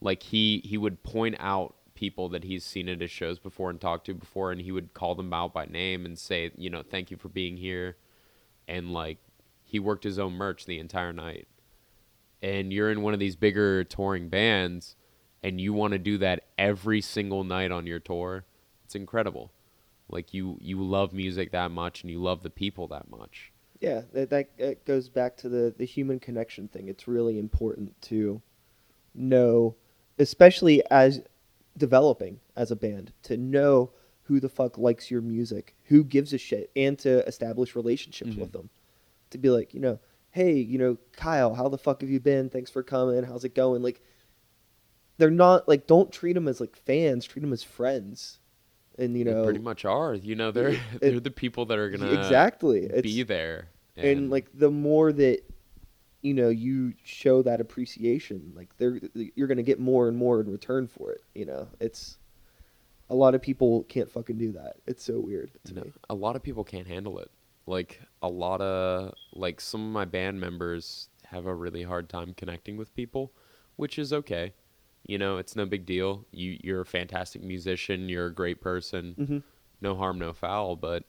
like he he would point out people that he's seen at his shows before and talked to before and he would call them out by name and say you know thank you for being here and like he worked his own merch the entire night and you're in one of these bigger touring bands and you want to do that every single night on your tour it's incredible like you you love music that much and you love the people that much Yeah, that, that goes back to the the human connection thing. It's really important to know, especially as developing as a band, to know who the fuck likes your music, who gives a shit, and to establish relationships Mhm. with them. To be like, you know, hey, you know, Kyle, how the fuck have you been? Thanks for coming. How's it going? Like, they're not like, don't treat them as like fans. Treat them as friends. And you They know, pretty much are. You know, they're it- they're the people that are gonna exactly. It's, be there. and like the more that you know you show that appreciation like they're you're going to get more and more in return for it you know it's a lot of people can't fucking do that it's so weird to No, me a lot of people can't handle it. Like a lot of like some of my band members have a really hard time connecting with people, which is okay. You know, it's no big deal. You you're a fantastic musician, you're a great person. Mhm. No harm, no foul, but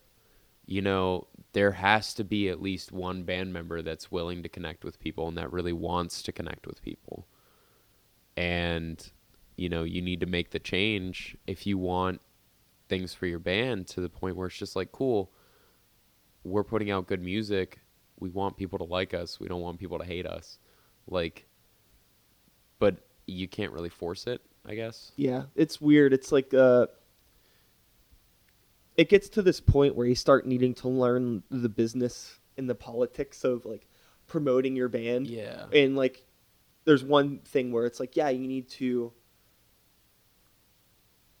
you know, there has to be at least one band member that's willing to connect with people and that really wants to connect with people. And you know, you need to make the change if you want things for your band to the point where it's just like cool we're putting out good music we want people to like us we don't want people to hate us like but you can't really force it i guess. Yeah it's weird. It's like uh it gets to this point where you start needing to learn the business and the politics of like promoting your band. Yeah. And like there's one thing where it's like yeah you need to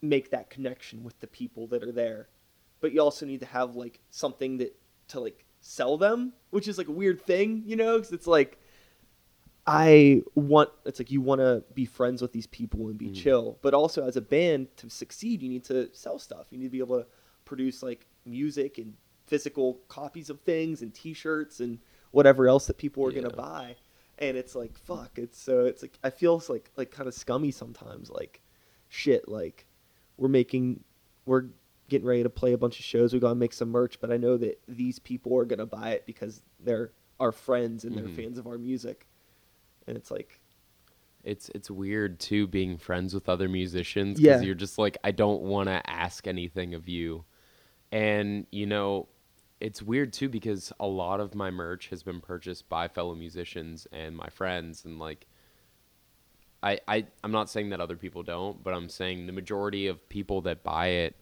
make that connection with the people that are there but you also need to have like something that to like sell them which is like a weird thing you know because it's like i want it's like you want to be friends with these people and be Mhm. chill but also as a band to succeed you need to sell stuff you need to be able to produce like music and physical copies of things and t-shirts and whatever else that people are Yeah. gonna buy and it's like fuck it's so it's like i feel like like kind of scummy sometimes like shit like we're making we're getting ready to play a bunch of shows we gotta make some merch but i know that these people are gonna buy it because they're our friends and they're fans of our music and it's like it's it's weird too being friends with other musicians Yeah. because you're just like i don't want to ask anything of you and you know it's weird too because a lot of my merch has been purchased by fellow musicians and my friends and like I, I I'm not saying that other people don't, but I'm saying the majority of people that buy it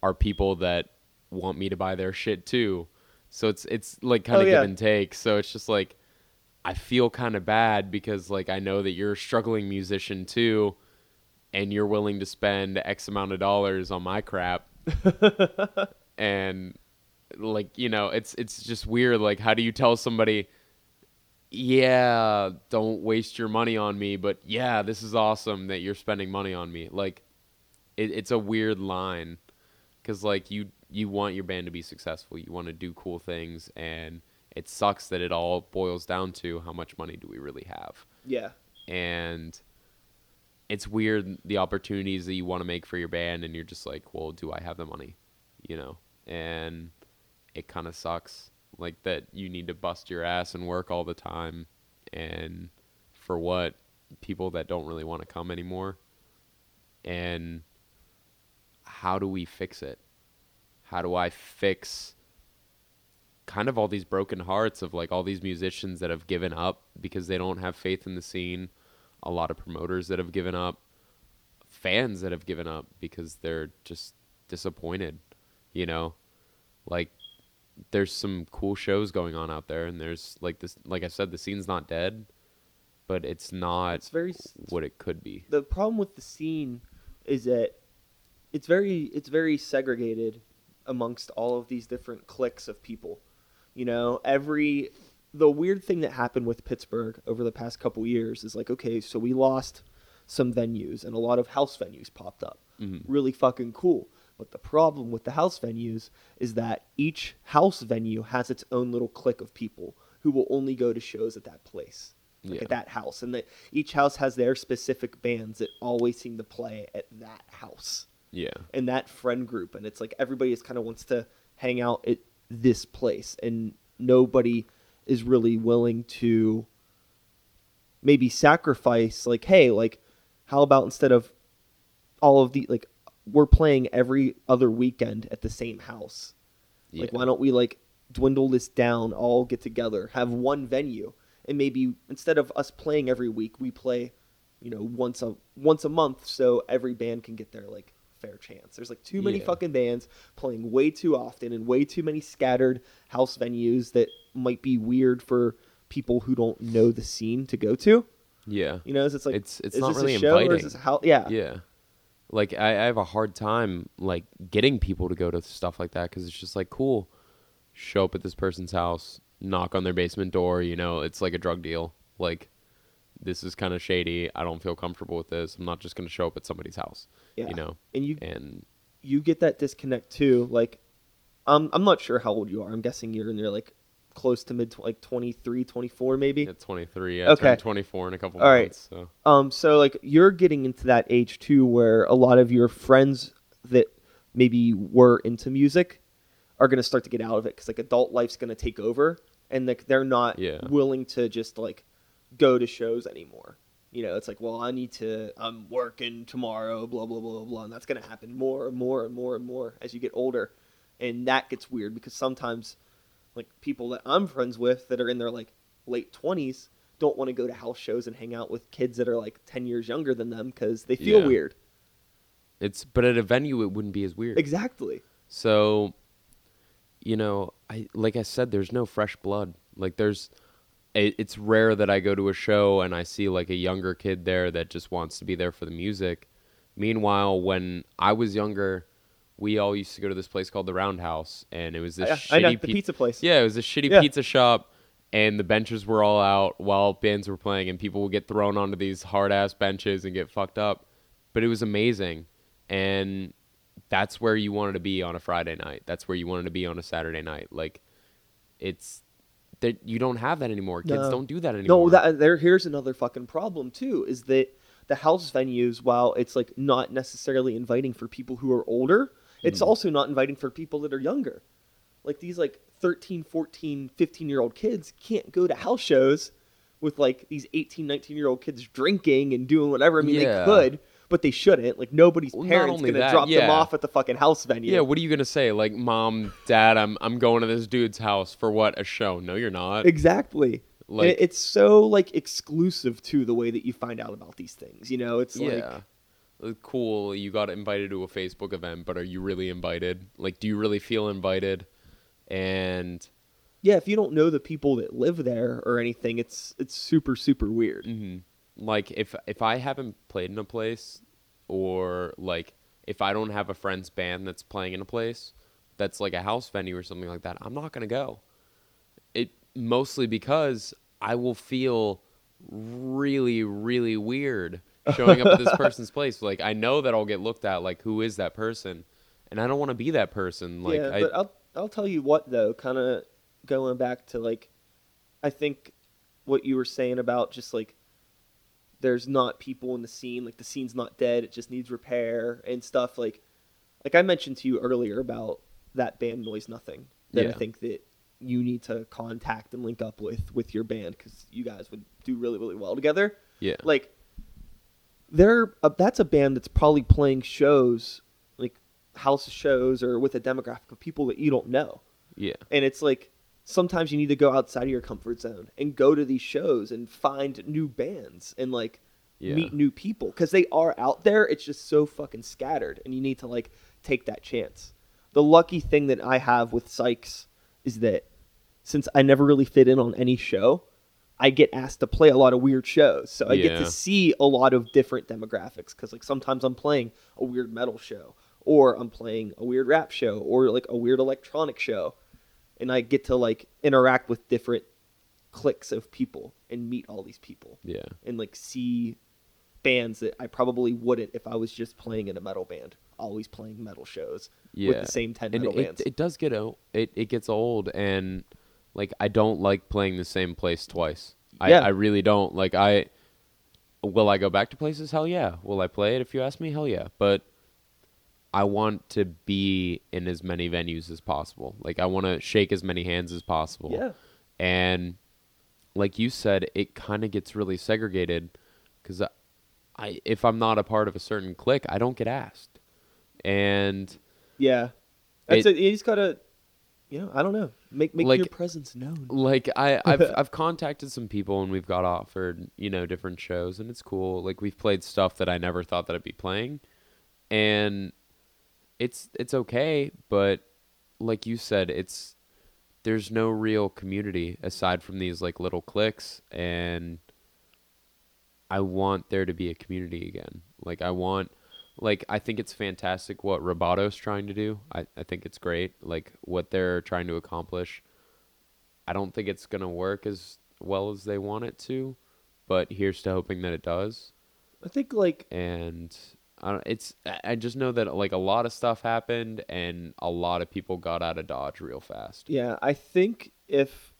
are people that want me to buy their shit too. So it's it's like kind Oh, of yeah. give and take. So it's just like I feel kind of bad because like I know that you're a struggling musician too and you're willing to spend X amount of dollars on my crap. And like you know it's it's just weird like how do you tell somebody yeah don't waste your money on me but yeah this is awesome that you're spending money on me. Like it, it's a weird line because like you you want your band to be successful you want to do cool things and it sucks that it all boils down to how much money do we really have. Yeah. And it's weird the opportunities that you want to make for your band and you're just like well do i have the money you know? And it kind of sucks like that you need to bust your ass and work all the time. And for what people that don't really want to come anymore. And how do we fix it? How do i fix kind of all these broken hearts of like all these musicians that have given up because they don't have faith in the scene. A lot of promoters that have given up. Fans that have given up because they're just disappointed you know? Like there's some cool shows going on out there and there's like this like i said the scene's not dead but it's not it's very what it could be. the problem with the scene is that it's very it's very segregated amongst all of these different cliques of people. You know, every the weird thing that happened with Pittsburgh over the past couple years is like, okay, so we lost some venues and a lot of house venues popped up. Mhm. Really fucking cool. But the problem with the house venues is that each house venue has its own little clique of people who will only go to shows at that place like Yeah. at that house and that each house has their specific bands that always seem to play at that house yeah and that friend group and it's like everybody just kind of wants to hang out at this place and nobody is really willing to maybe sacrifice like hey like how about instead of all of the like we're playing every other weekend at the same house. Like why don't we like dwindle this down all get together have one venue and maybe instead of us playing every week we play you know, once a once a month, so every band can get their like fair chance. There's like too many Yeah. fucking bands playing way too often in way too many scattered house venues that might be weird for people who don't know the scene to go to. Yeah. You know, it's like It's- it's not really a show or inviting. is this a house? Yeah, Yeah. Like I, I have a hard time like getting people to go to stuff like that because it's just like cool. Show up at this person's house, knock on their basement door. You know, it's like a drug deal. Like this is kind of shady. I don't feel comfortable with this. I'm not just gonna show up at somebody's house. yeah. You know, and you and you get that disconnect too. Like, um, I'm not sure how old you are. I'm guessing you're in your like close to mid like 23, 24 maybe. at 23, I Okay. 24 in a couple All right. months. So Um, so like you're getting into that age too, where a lot of your friends that maybe were into music are gonna start to get out of it because like adult life's gonna take over, and like they're not Yeah. willing to just like go to shows anymore. You know, it's like, well, I need to. I'm working tomorrow, blah blah blah blah, and that's gonna happen more and more and more and more as you get older, and that gets weird because sometimes, like people that I'm friends with that are in their like late twenties don't want to go to house shows and hang out with kids that are like ten years younger than them because they feel Yeah. weird. it's but at a venue it wouldn't be as weird. Exactly. So, you know, I like I said, there's no fresh blood. Like there's, it's rare that I go to a show and I see like a younger kid there that just wants to be there for the music. Meanwhile, when I was younger, we all used to go to this place called the Roundhouse, and it was this oh, I, shitty I know the pi- pizza place. Yeah, it was a shitty Yeah. pizza shop, and the benches were all out while bands were playing, and people would get thrown onto these hard ass benches and get fucked up. But it was amazing, and that's where you wanted to be on a Friday night. That's where you wanted to be on a Saturday night. Like, it's that you don't have that anymore. Kids No. don't do that anymore. No, that there. Here's another fucking problem too. Is that the house venues, while it's like not necessarily inviting for people who are older, it's Hmm. also not inviting for people that are younger. Like these like 13, 14, 15 year old kids can't go to house shows with like these 18, 19 year old kids drinking and doing whatever. I mean, Yeah. they could, but they shouldn't. Like nobody's Well, parents gonna that, drop them off at the fucking house venue. Yeah, what are you gonna say? Like, mom, dad, I'm I'm going to this dude's house for what? A show? No, you're not. Exactly. Like- it- it's so like exclusive to the way that you find out about these things. You know, it's like yeah. Uh, Cool, you got invited to a Facebook event, but are you really invited? Like, do you really feel invited? And yeah, if you don't know the people that live there or anything, it's it's super super weird. mhm. Like, if if I haven't played in a place, or like if I don't have a friend's band that's playing in a place that's like a house venue or something like that, I'm not gonna go. It mostly because I will feel really, really weird showing up at this person's place. Like I know that I'll get looked at like who is that person? And I don't want to be that person. Like yeah, I I'll I'll tell you what though, kind of going back to like, I think what you were saying about just like there's not people in the scene, like the scene's not dead, it just needs repair and stuff. Like, like I mentioned to you earlier about that band Noise Nothing. That I think that you need to contact and link up with with your band because you guys would do really really well together. yeah. Like, they're uh, that's a band that's probably playing shows like house shows or with a demographic of people that you don't know. yeah. And it's like sometimes you need to go outside of your comfort zone and go to these shows and find new bands and like Yeah. meet new people because they are out there. It's just so fucking scattered, and you need to like take that chance. The lucky thing that I have with Sykes is that since I never really fit in on any show, I get asked to play a lot of weird shows. So I get to see a lot of different demographics because like sometimes I'm playing a weird metal show or I'm playing a weird rap show or like a weird electronic show. And I get to like interact with different cliques of people and meet all these people Yeah. and like see bands that I probably wouldn't if I was just playing in a metal band, always playing metal shows Yeah. with the same 10 and metal it, bands. it does get old. It it gets old, and like I don't like playing the same place twice. I, Yeah. I really don't. Like I, will I go back to places? Hell yeah. Will I play it if you ask me? Hell yeah. But I want to be in as many venues as possible. Like I want to shake as many hands as possible. yeah. And like you said, it kind of gets really segregated because I, I, if I'm not a part of a certain clique, I don't get asked. And Yeah. That's It-. You just gotta you know, I don't know. Make make Like- your presence known. like I, I've I've contacted some people and we've got offered you know different shows and it's cool. Like we've played stuff that I never thought that I'd be playing, and it's it's okay. But like you said, it's there's no real community aside from these like little cliques, and I want there to be a community again. Like I want. Like I think it's fantastic what Roboto's trying to do. I, I think it's great. Like what they're trying to accomplish. I don't think it's gonna work as well as they want it to, but here's to hoping that it does. I think like And I don't, it's I just know that like a lot of stuff happened and a lot of people got out of Dodge real fast. Yeah, I think if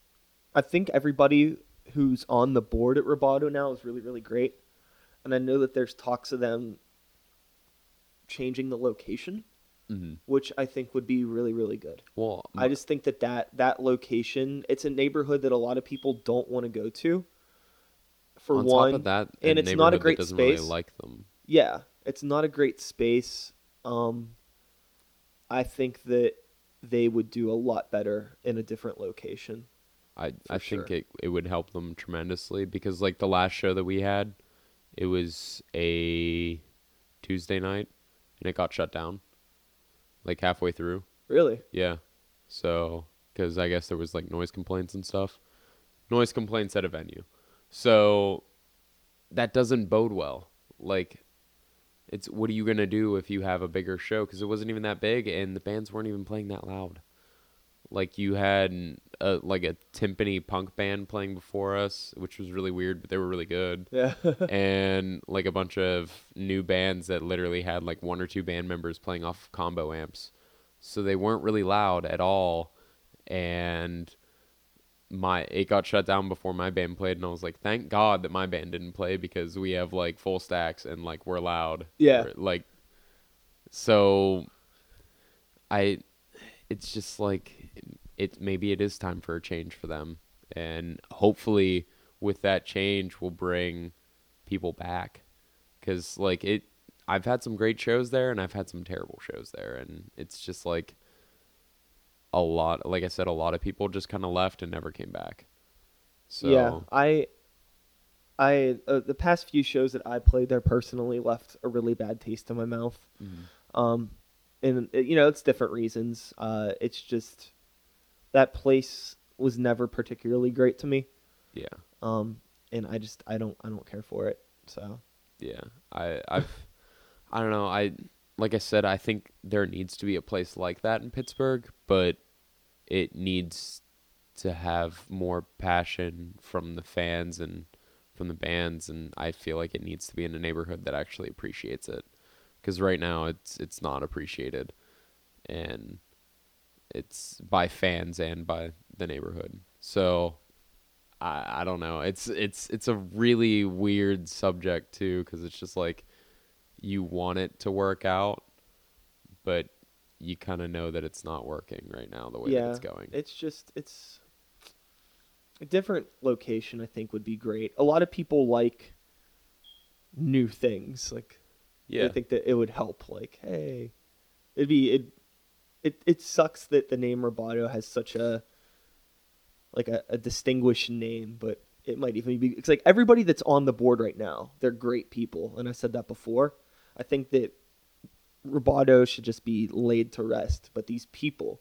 I think everybody who's on the board at Roboto now is really really great, and I know that there's talks of them changing the location, Mm-hmm. which I think would be really really good. Well, I just think that that that location, it's a neighborhood that a lot of people don't want to go to. For on one, top of that, and it's not a great space. Really like them. yeah, it's not a great space. Um, I think that they would do a lot better in a different location. I I think it it would help them tremendously because like the last show that we had, it was a Tuesday night, and it got shut down, like halfway through. Really? Yeah. So, because I guess there was like noise complaints and stuff. Noise complaints at a venue. So, that doesn't bode well. Like, it's what are you going to do if you have a bigger show? Because it wasn't even that big and the bands weren't even playing that loud. Like, you had a, like a timpani punk band playing before us, which was really weird, but they were really good Yeah. and like a bunch of new bands that literally had like one or two band members playing off combo amps. So they weren't really loud at all and my it got shut down before my band played and I was like thank God that my band didn't play because we have like full stacks and like we're loud. Yeah. Or, like so I it's just like it maybe it is time for a change for them and hopefully with that change will bring people back cuz like it I've had some great shows there and I've had some terrible shows there and it's just like a lot like I said a lot of people just kind of left and never came back. So yeah, I, I uh, the past few shows that I played there personally left a really bad taste in my mouth. Mhm. Um, and uh, you know it's different reasons. Uh, it's just that place was never particularly great to me. yeah. Um, and I just I don't I don't care for it. So Yeah, I I've I don't know. I like I said, I think there needs to be a place like that in Pittsburgh, but it needs to have more passion from the fans and from the bands, and I feel like it needs to be in a neighborhood that actually appreciates it. Because right now, it's it's not appreciated, and it's by fans and by the neighborhood. So I I don't know. It's it's it's a really weird subject too because it's just like you want it to work out, but you kind of know that it's not working right now the way that it's going. it's just it's a different location. I think would be great. A lot of people like new things. Like yeah, I think that it would help. Like, hey, it'd be it. It it sucks that the name Roboto has such a like a, a distinguished name, but it might even be it's like everybody that's on the board right now, they're great people, and I said that before. I think that Roboto should just be laid to rest, but these people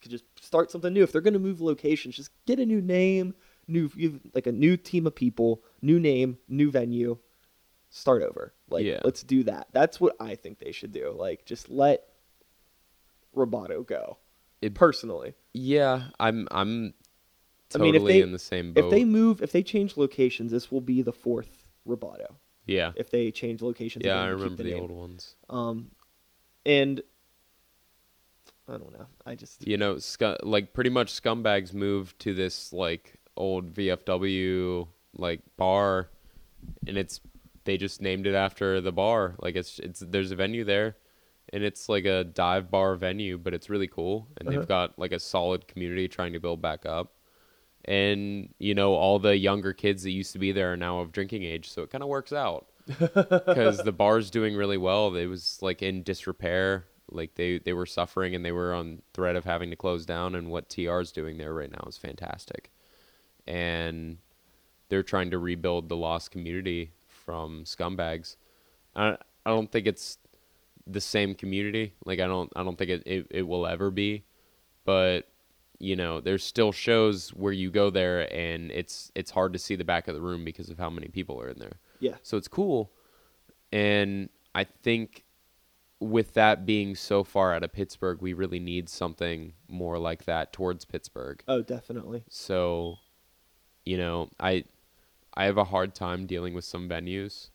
could just start something new. If they're gonna move locations, just get a new name, new like a new team of people, new name, new venue, start over. Like Yeah. let's do that. That's what I think they should do. Like just let Roboto go. It- personally. yeah. I'm I'm I totally mean, if they- in the same boat. If they move, if they change locations, this will be the fourth Roboto. yeah, If they change locations, yeah. I to remember the name. old ones. Um, and I don't know. I just You know, scu- like pretty much scumbags moved to this like old VFW like bar, and it's they just named it after the bar. Like it's it's there's a venue there, and it's like a dive bar venue, but it's really cool, and Uh-huh. they've got like a solid community trying to build back up. And you know, all the younger kids that used to be there are now of drinking age, so it kind of works out because the bar's doing really well. It was like in disrepair Like they they were suffering and they were on threat of having to close down. And what TR is doing there right now is fantastic, and they're trying to rebuild the lost community from scumbags. I I don't think it's the same community. Like I don't I don't think it, it, it will ever be. But you know, there's still shows where you go there and it's it's hard to see the back of the room because of how many people are in there. Yeah. So it's cool. And I think with that being so far out of Pittsburgh, we really need something more like that towards Pittsburgh. Oh, definitely. So, you know, I I have a hard time dealing with some venues.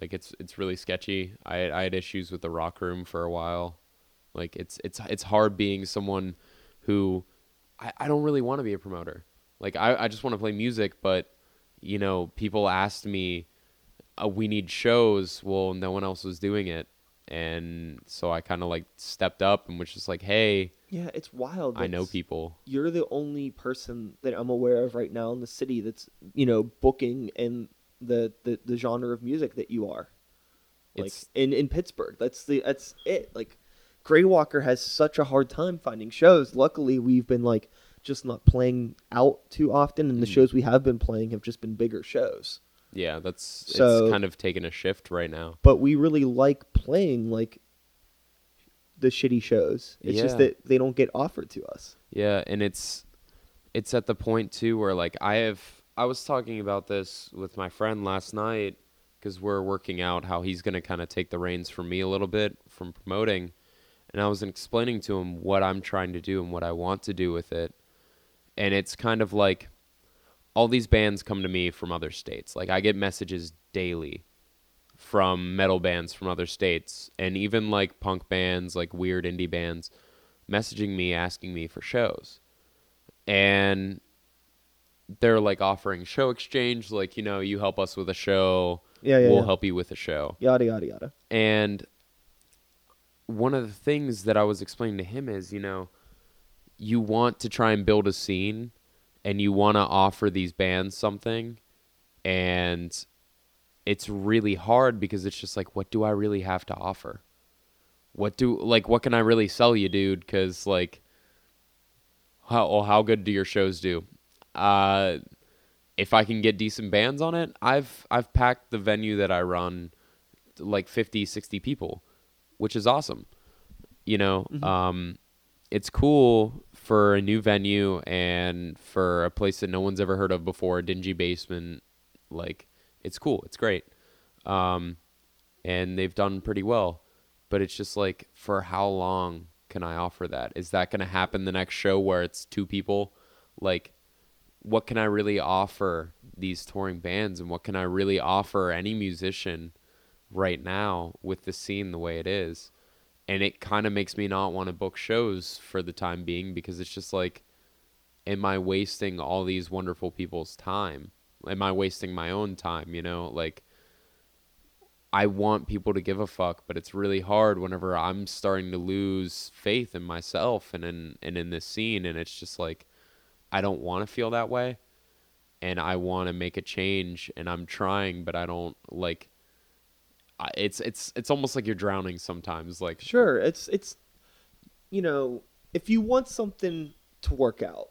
Like it's it's really sketchy. I I had issues with the rock room for a while. Like it's it's it's hard being someone who I, I don't really want to be a promoter. Like I, I just want to play music, but you know, people asked me uh, we need shows. Well, no one else was doing it. And so I kind of like stepped up and was just like, "Hey, Yeah, it's wild. I know people." You're the only person that I'm aware of right now in the city that's you know booking in the the, the genre of music that you are. Like It's- in in Pittsburgh, that's the that's it. Like Greywalker has such a hard time finding shows. Luckily, we've been like just not playing out too often, and the Mhm. shows we have been playing have just been bigger shows. Yeah, that's So- it's kind of taken a shift right now. But we really like playing like the shitty shows. It's just that they don't get offered to us. Yeah, and it's it's at the point too where like I have I was talking about this with my friend last night because we're working out how he's going to kind of take the reins from me a little bit from promoting, and I was explaining to him what I'm trying to do and what I want to do with it, and it's kind of like all these bands come to me from other states. Like I get messages daily from metal bands from other states and even like punk bands, like weird indie bands messaging me asking me for shows. And they're like offering show exchange like, you know, you help us with a show, Yeah, yeah. we'll yeah. help you with a show. Yada yada yada. And one of the things that I was explaining to him is, you know, you want to try and build a scene and you want to offer these bands something and it's really hard because it's just like what do I really have to offer? What do like what can I really sell you, dude? Cuz like how well, how good do your shows do? Uh if I can get decent bands on it, I've I've packed the venue that I run like 50, 60 people, which is awesome. You know, Mhm. um, it's cool for a new venue and for a place that no one's ever heard of before, a dingy basement. Like, it's cool. It's great. Um, and they've done pretty well. But it's just like, for how long can I offer that? Is that going to happen the next show where it's two people? Like, what can I really offer these touring bands and what can I really offer any musician right now with the scene the way it is? And it kind of makes me not want to book shows for the time being because it's just like, am I wasting all these wonderful people's time? Am I wasting my own time? You know, like, I want people to give a fuck, but it's really hard whenever I'm starting to lose faith in myself and in and in this scene and it's just like I don't want to feel that way and I want to make a change and I'm trying but I don't like it's it's it's almost like you're drowning sometimes like Sure, it's it's you know, if you want something to work out,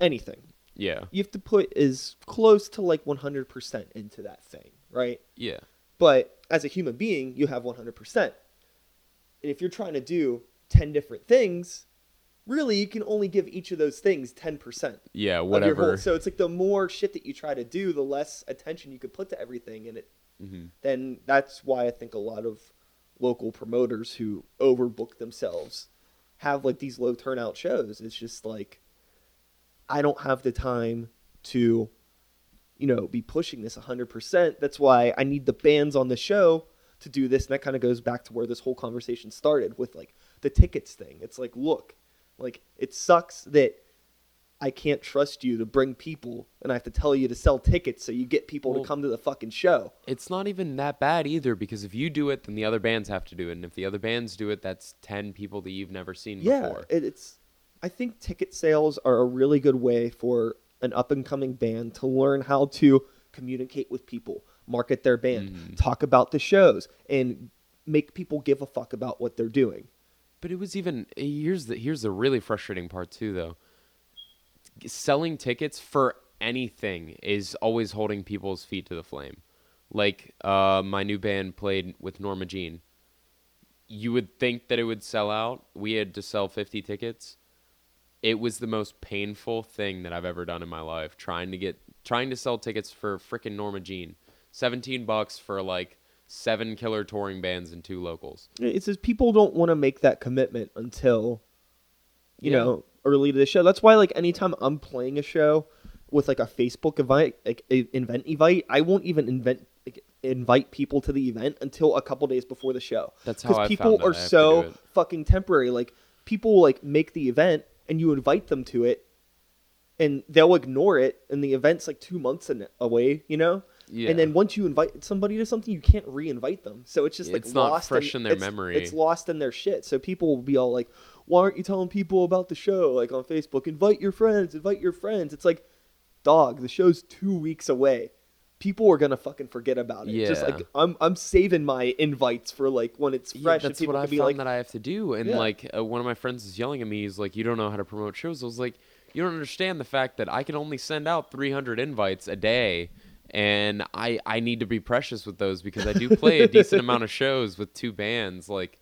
anything, yeah you have to put as close to like 100% into that thing, right? yeah But as a human being, you have 100%. And if you're trying to do 10 different things, really you can only give each of those things 10%. yeah whatever so it's like the more shit that you try to do, the less attention you could put to everything and it hmm then that's why I think a lot of local promoters who overbook themselves have like these low turnout shows. It's just like I don't have the time to you know be pushing this 100%. That's why I need the bands on the show to do this and that kind of goes back to where this whole conversation started with like the tickets thing. It's like look, like it sucks that I can't trust you to bring people and I have to tell you to sell tickets so you get people Well- to come to the fucking show. it's not even that bad either because if you do it then the other bands have to do it and if the other bands do it that's 10 people that you've never seen yeah, before it, it's. I think ticket sales are a really good way for an up and coming band to learn how to communicate with people, market their band, Mhm. talk about the shows, and make people give a fuck about what they're doing. But it was even here's the here's the really frustrating part too though. Selling tickets for anything is always holding people's feet to the flame. Like uh, my new band played with Norma Jean. You would think that it would sell out. We had to sell 50 tickets. It was the most painful thing that I've ever done in my life trying to get trying to sell tickets for freaking Norma Jean. 17 bucks for like seven killer touring bands and two locals. It's just people don't want to make that commitment until you Yeah. know early to the show. That's why like anytime I'm playing a show with like a Facebook invite, like a event invite, I won't even invent like, invite people to the event until a couple days before the show. That's how I people found are so fucking temporary. Like people like make the event and you invite them to it, and they'll ignore it, and the event's like two months in, away. You know. Yeah. And then once you invite somebody to something, you can't re-invite them. So it's just like It's not lost fresh in their it's- memory. It's lost in their shit. So people will be all like, "Why aren't you telling people about the show? Like on Facebook, invite your friends, invite your friends." It's like, dog, the show's two weeks away. People are gonna fucking forget about it. Just Yeah. like I'm, I'm saving my invites for like when it's Yeah, fresh. and that's what I found like, that I have to do. And Yeah. like uh, one of my friends is yelling at me. He's like, "You don't know how to promote shows." I was like, "You don't understand the fact that I can only send out 300 invites a day, and I I need to be precious with those because I do play a decent amount of shows with two bands. Like,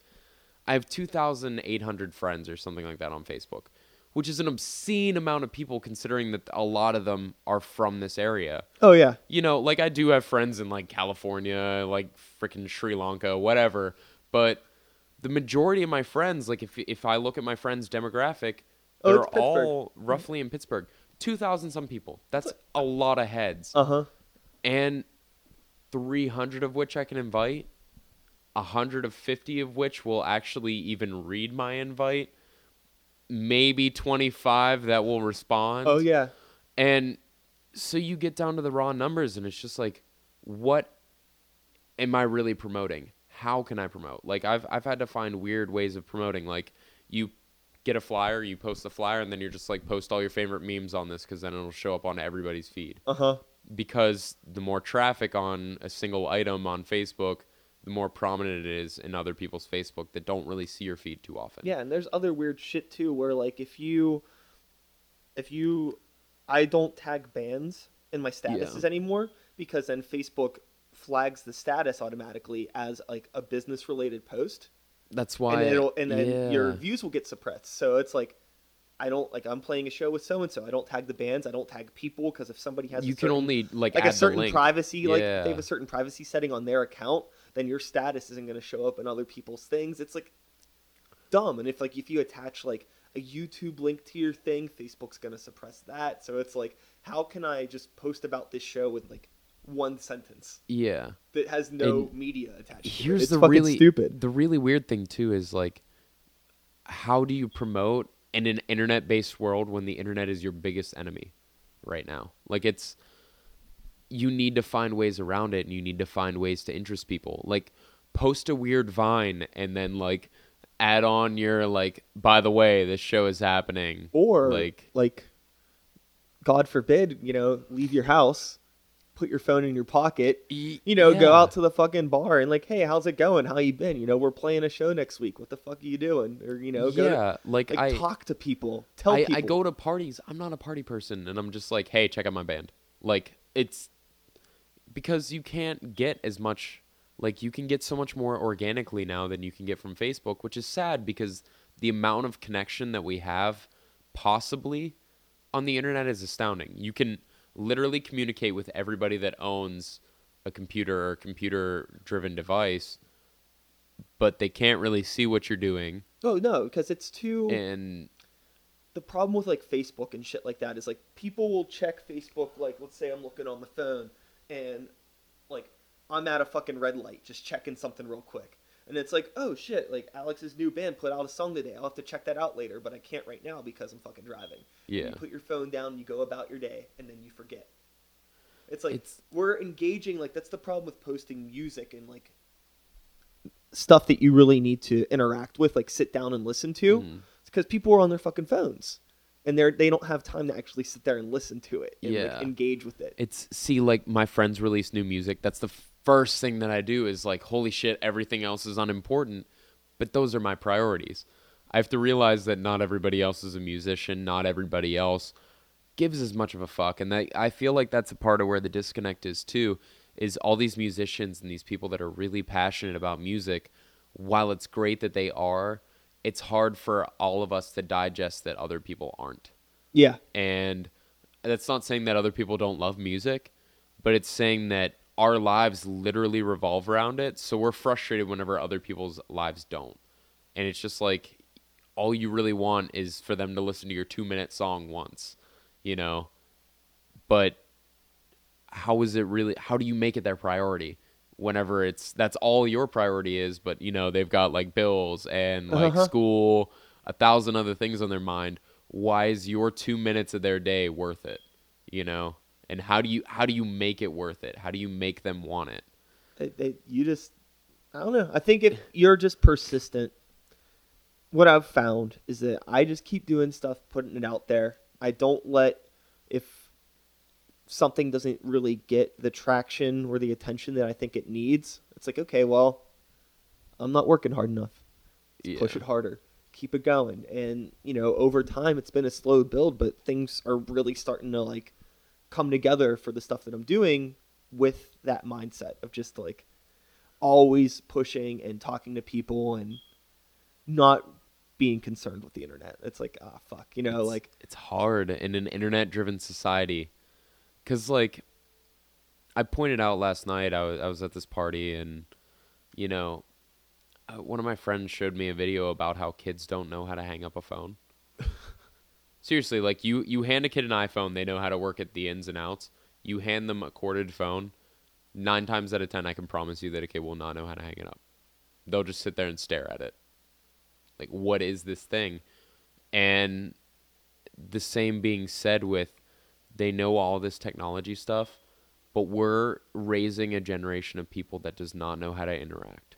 I have 2,800 friends or something like that on Facebook, which is an obscene amount of people considering that a lot of them are from this area." "Oh yeah, you know, like I do have friends in like California, like freaking Sri Lanka, whatever. But the majority of my friends, like if if I look at my friends' demographic, Oh, they're all roughly in Pittsburgh. Two thousand some people. That's a lot of heads, uh huh." and three hundred of which I can invite. A hundred of fifty of which will actually even read my invite. Maybe twenty five that will respond. Oh yeah, And so you get down to the raw numbers, and it's just like, what am I really promoting? How can I promote? Like I've I've had to find weird ways of promoting. Like you get a flyer, you post the flyer, and then you're just like post all your favorite memes on this because then it'll show up on everybody's feed. uh huh. Because the more traffic on a single item on Facebook, the more prominent it is in other people's Facebook that don't really see your feed too often. Yeah, and there's other weird shit too where like if you if you I don't tag bands in my statuses Yeah. anymore because then Facebook flags the status automatically as like a business related post That's why. and then it'll, and then your views will get suppressed. So it's like I don't like I'm playing a show with so and so. I don't tag the bands. I don't tag people because if somebody has you a can certain, only like, like a certain privacy like they have a certain privacy setting on their account, then your status isn't going to show up in other people's things. It's like dumb. And if like if you attach like a YouTube link to your thing, Facebook's going to suppress that. So it's like how can I just post about this show with like one sentence Yeah. that has no And media attached? to it? Here's It's the fucking really stupid. The really weird thing too is like, how do you promote in an internet-based world when the internet is your biggest enemy right now? Like it's, you need to find ways around it, and you need to find ways to interest people. Like, post a weird vine, and then like add on your like. By the way, this show is happening. Or like like God forbid, you know, leave your house, put your phone in your pocket, you know, go out to the fucking bar and like, hey, how's it going? How you been? You know, we're playing a show next week. What the fuck are you doing? Or you know, go to- yeah, like, like I talk to people, tell I, people. I go to parties. I'm not a party person, and I'm just like, hey, check out my band. Like it's because you can't get as much. Like you can get so much more organically now than you can get from Facebook, which is sad because the amount of connection that we have, possibly, on the internet is astounding. You can literally communicate with everybody that owns a computer or computer-driven device, but they can't really see what you're doing. Oh no, because it's too. And the problem with like Facebook and shit like that is like people will check Facebook. Like, let's say I'm looking on the phone and like I'm at a fucking red light, just checking something real quick. And it's like, oh shit, like Alex's new band put out a song today. I'll have to check that out later, but I can't right now because I'm fucking driving. Yeah. You put your phone down, you go about your day, and then you forget. It's like It's- we're engaging. Like that's the problem with posting music and like stuff that you really need to interact with, like sit down and listen to. Mhm. It's because people are on their fucking phones, and they're they don't have time to actually sit there and listen to it and Yeah. like, engage with it. It's see like my friends release new music. That's the first thing that I do is like, holy shit, everything else is unimportant. But those are my priorities. I have to realize that not everybody else is a musician, not everybody else gives as much of a fuck. And that, I feel like that's a part of where the disconnect is too, is all these musicians and these people that are really passionate about music, while it's great that they are, it's hard for all of us to digest that other people aren't. Yeah. And that's not saying that other people don't love music, but it's saying that our lives literally revolve around it. So we're frustrated whenever other people's lives don't. And it's just like all you really want is for them to listen to your two minute song once, you know? But how is it really, how do you make it their priority? Whenever it's that's all your priority is, but you know they've got like bills and like Uh-huh. school, a thousand other things on their mind. Why is your two minutes of their day worth it? You know, and how do you how do you make it worth it? How do you make them want it? They, they, you just, I don't know. I think if you're just persistent, what I've found is that I just keep doing stuff, putting it out there. I don't let, if something doesn't really get the traction or the attention that I think it needs, it's like, okay, well, I'm not working hard enough. Let's push it harder. Keep it going. And, you know, over time, it's been a slow build, but things are really starting to, like, come together for the stuff that I'm doing with that mindset of just, like, always pushing and talking to people and not being concerned with the internet. It's like, ah, fuck, you know, it's, like, it's hard in an internet driven society because like i pointed out last night I was, I was at this party and you know uh, one of my friends showed me a video about how kids don't know how to hang up a phone. Seriously like you you hand a kid an iphone they know how to work at the ins and outs. You hand them a corded phone nine times out of ten i can promise you that a kid will not know how to hang it up. They'll just sit there and stare at it. Like what is this thing? And the same being said with they know all this technology stuff, but we're raising a generation of people that does not know how to interact.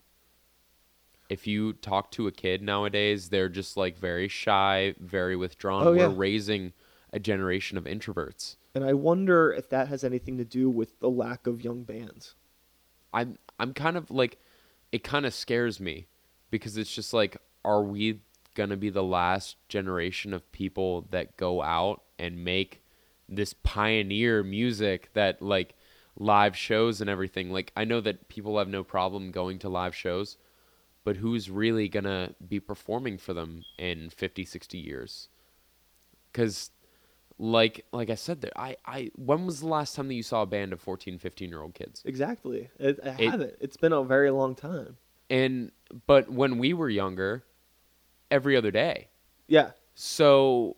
If you talk to a kid nowadays, they're just like very shy, very withdrawn. Oh, yeah. We're raising a generation of introverts. and I wonder if that has anything to do with the lack of young bands. I'm I'm kind of like it kind of scares me because it's just like are we going to be the last generation of people that go out and make this pioneer music that like live shows and everything like I know that people have no problem going to live shows but who's really going to be performing for them in 50 60 years cuz like like I said there I I when was the last time that you saw a band of 14 15 year old kids Exactly. It, I It- haven't. It's been a very long time. And but when we were younger, every other day. Yeah. So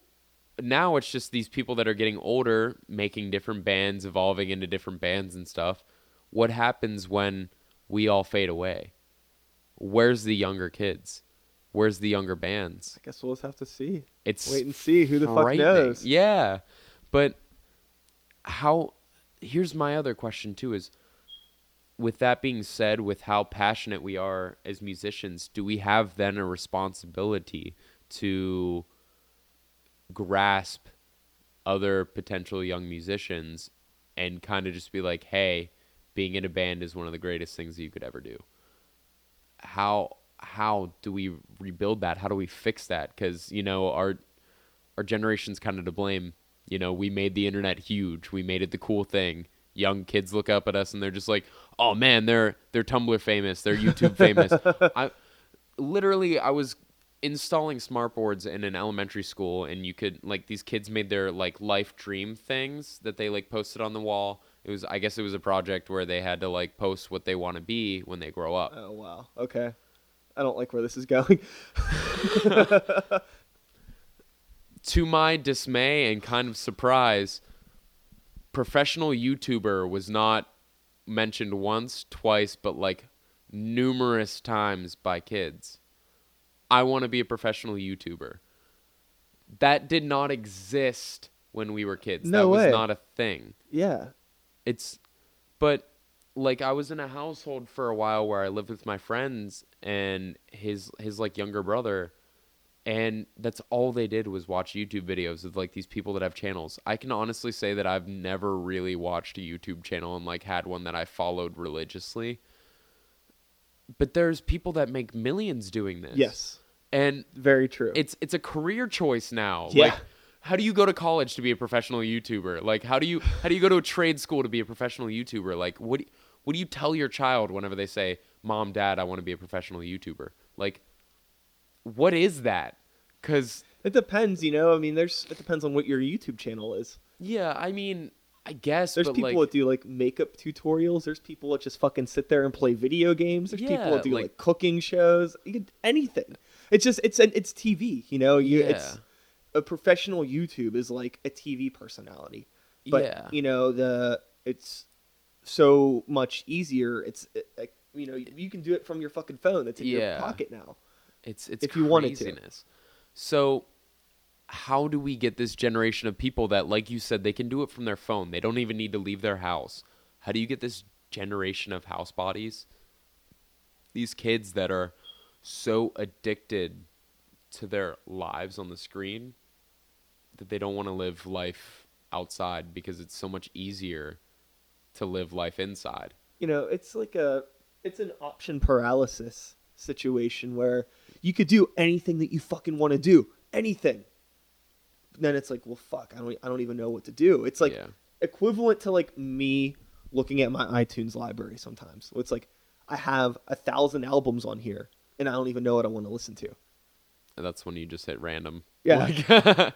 now it's just these people that are getting older, making different bands, evolving into different bands and stuff. What happens when we all fade away? Where's the younger kids? Where's the younger bands? I guess we'll just have to see. It's Wait and see. Who the fuck knows? Yeah. But how here's my other question too is with that being said, with how passionate we are as musicians, do we have then a responsibility to grasp other potential young musicians and kind of just be like, hey, being in a band is one of the greatest things you could ever do? How how do we rebuild that? How do we fix that? Because you know our our generation's kind of to blame. You know, we made the internet huge. We made it the cool thing. Young kids look up at us and they're just like, "Oh man, they're they're Tumblr famous. They're YouTube famous." I literally I was installing smartboards in an elementary school and you could like these kids made their like life dream things that they like posted on the wall. It was I guess it was a project where they had to like post what they want to be when they grow up. Oh wow. Okay. I don't like where this is going. to my dismay and kind of surprise, professional YouTuber was not mentioned once, twice, but like numerous times by kids. I want to be a professional YouTuber. That did not exist when we were kids. No that was not a thing. yeah. It's but like I was in a household for a while where I lived with my friends and his his like younger brother and that's all they did was watch YouTube videos of like these people that have channels. I can honestly say that I've never really watched a YouTube channel and like had one that I followed religiously. But there's people that make millions doing this. Yes. And Very true. it's it's a career choice now. Yeah. Like how do you go to college to be a professional YouTuber? Like how do you how do you go to a trade school to be a professional YouTuber? Like what do, what do you tell your child whenever they say, "Mom, Dad, I want to be a professional YouTuber"? Like what is that? Cuz it depends, you know. I mean, there's it depends on what your YouTube channel is. yeah, I mean, I guess There's people like that do like makeup tutorials. There's people that just fucking sit there and play video games. There's people that do like- like, cooking shows. Anything. It's just it's an it's TV. You know, you it's Yeah. a professional YouTube is like a TV personality. But yeah. you know the it's so much easier. It's it, like, you know you can do it from your fucking phone. It's in Yeah. your pocket now. It's it's if you wanted to. craziness. So how do we get this generation of people that like you said they can do it from their phone. They don't even need to leave their house. How do you get this generation of house bodies? These kids that are so addicted to their lives on the screen that they don't want to live life outside because it's so much easier to live life inside. you know it's like a it's an option paralysis situation where you could do anything that you fucking want to do anything then it's like well fuck i don't i don't even know what to do it's like Yeah. equivalent to like me looking at my itunes library sometimes it's like i have a thousand albums on here and i don't even know what i want to listen to And that's when you just hit random. Yeah. Like,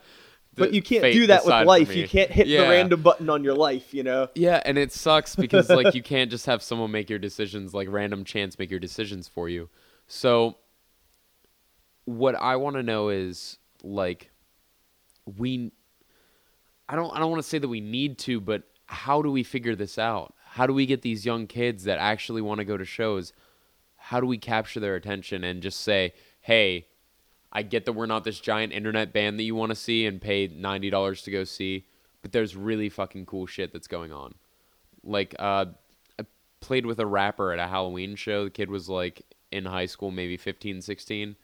but you can't do that with life you can't hit Yeah. the random button on your life you know Yeah, and it sucks because like you can't just have someone make your decisions, like random chance make your decisions for you. So what I want to know is like we I don't I don't want to say that we need to, but how do we figure this out? How do we get these young kids that actually want to go to shows? How do we capture their attention and just say, "Hey, I get that we're not this giant internet band that you want to see and pay ninety dollars to go see, but there's really fucking cool shit that's going on. Like, uh, I played with a rapper at a Halloween show. The kid was like in high school, maybe 15, 16.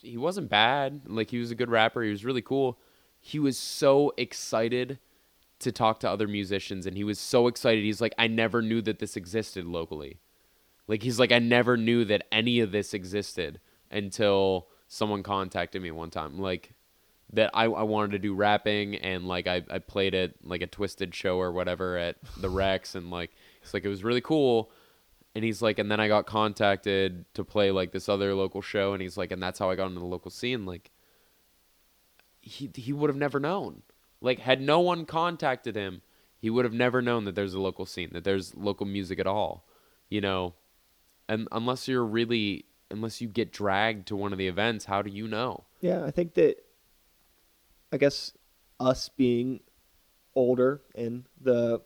He wasn't bad. Like, he was a good rapper. He was really cool. He was so excited to talk to other musicians, and he was so excited. He's like, I never knew that this existed locally. Like he's like, I never knew that any of this existed until someone contacted me one time. Like that I, I wanted to do rapping and like I, I played at like a twisted show or whatever at the Rex and like it's like it was really cool. And he's like, and then I got contacted to play like this other local show and he's like, and that's how I got into the local scene. Like he he would have never known. Like had no one contacted him, he would have never known that there's a local scene, that there's local music at all. You know, and unless you're really unless you get dragged to one of the events, how do you know? Yeah, I think that I guess us being older and the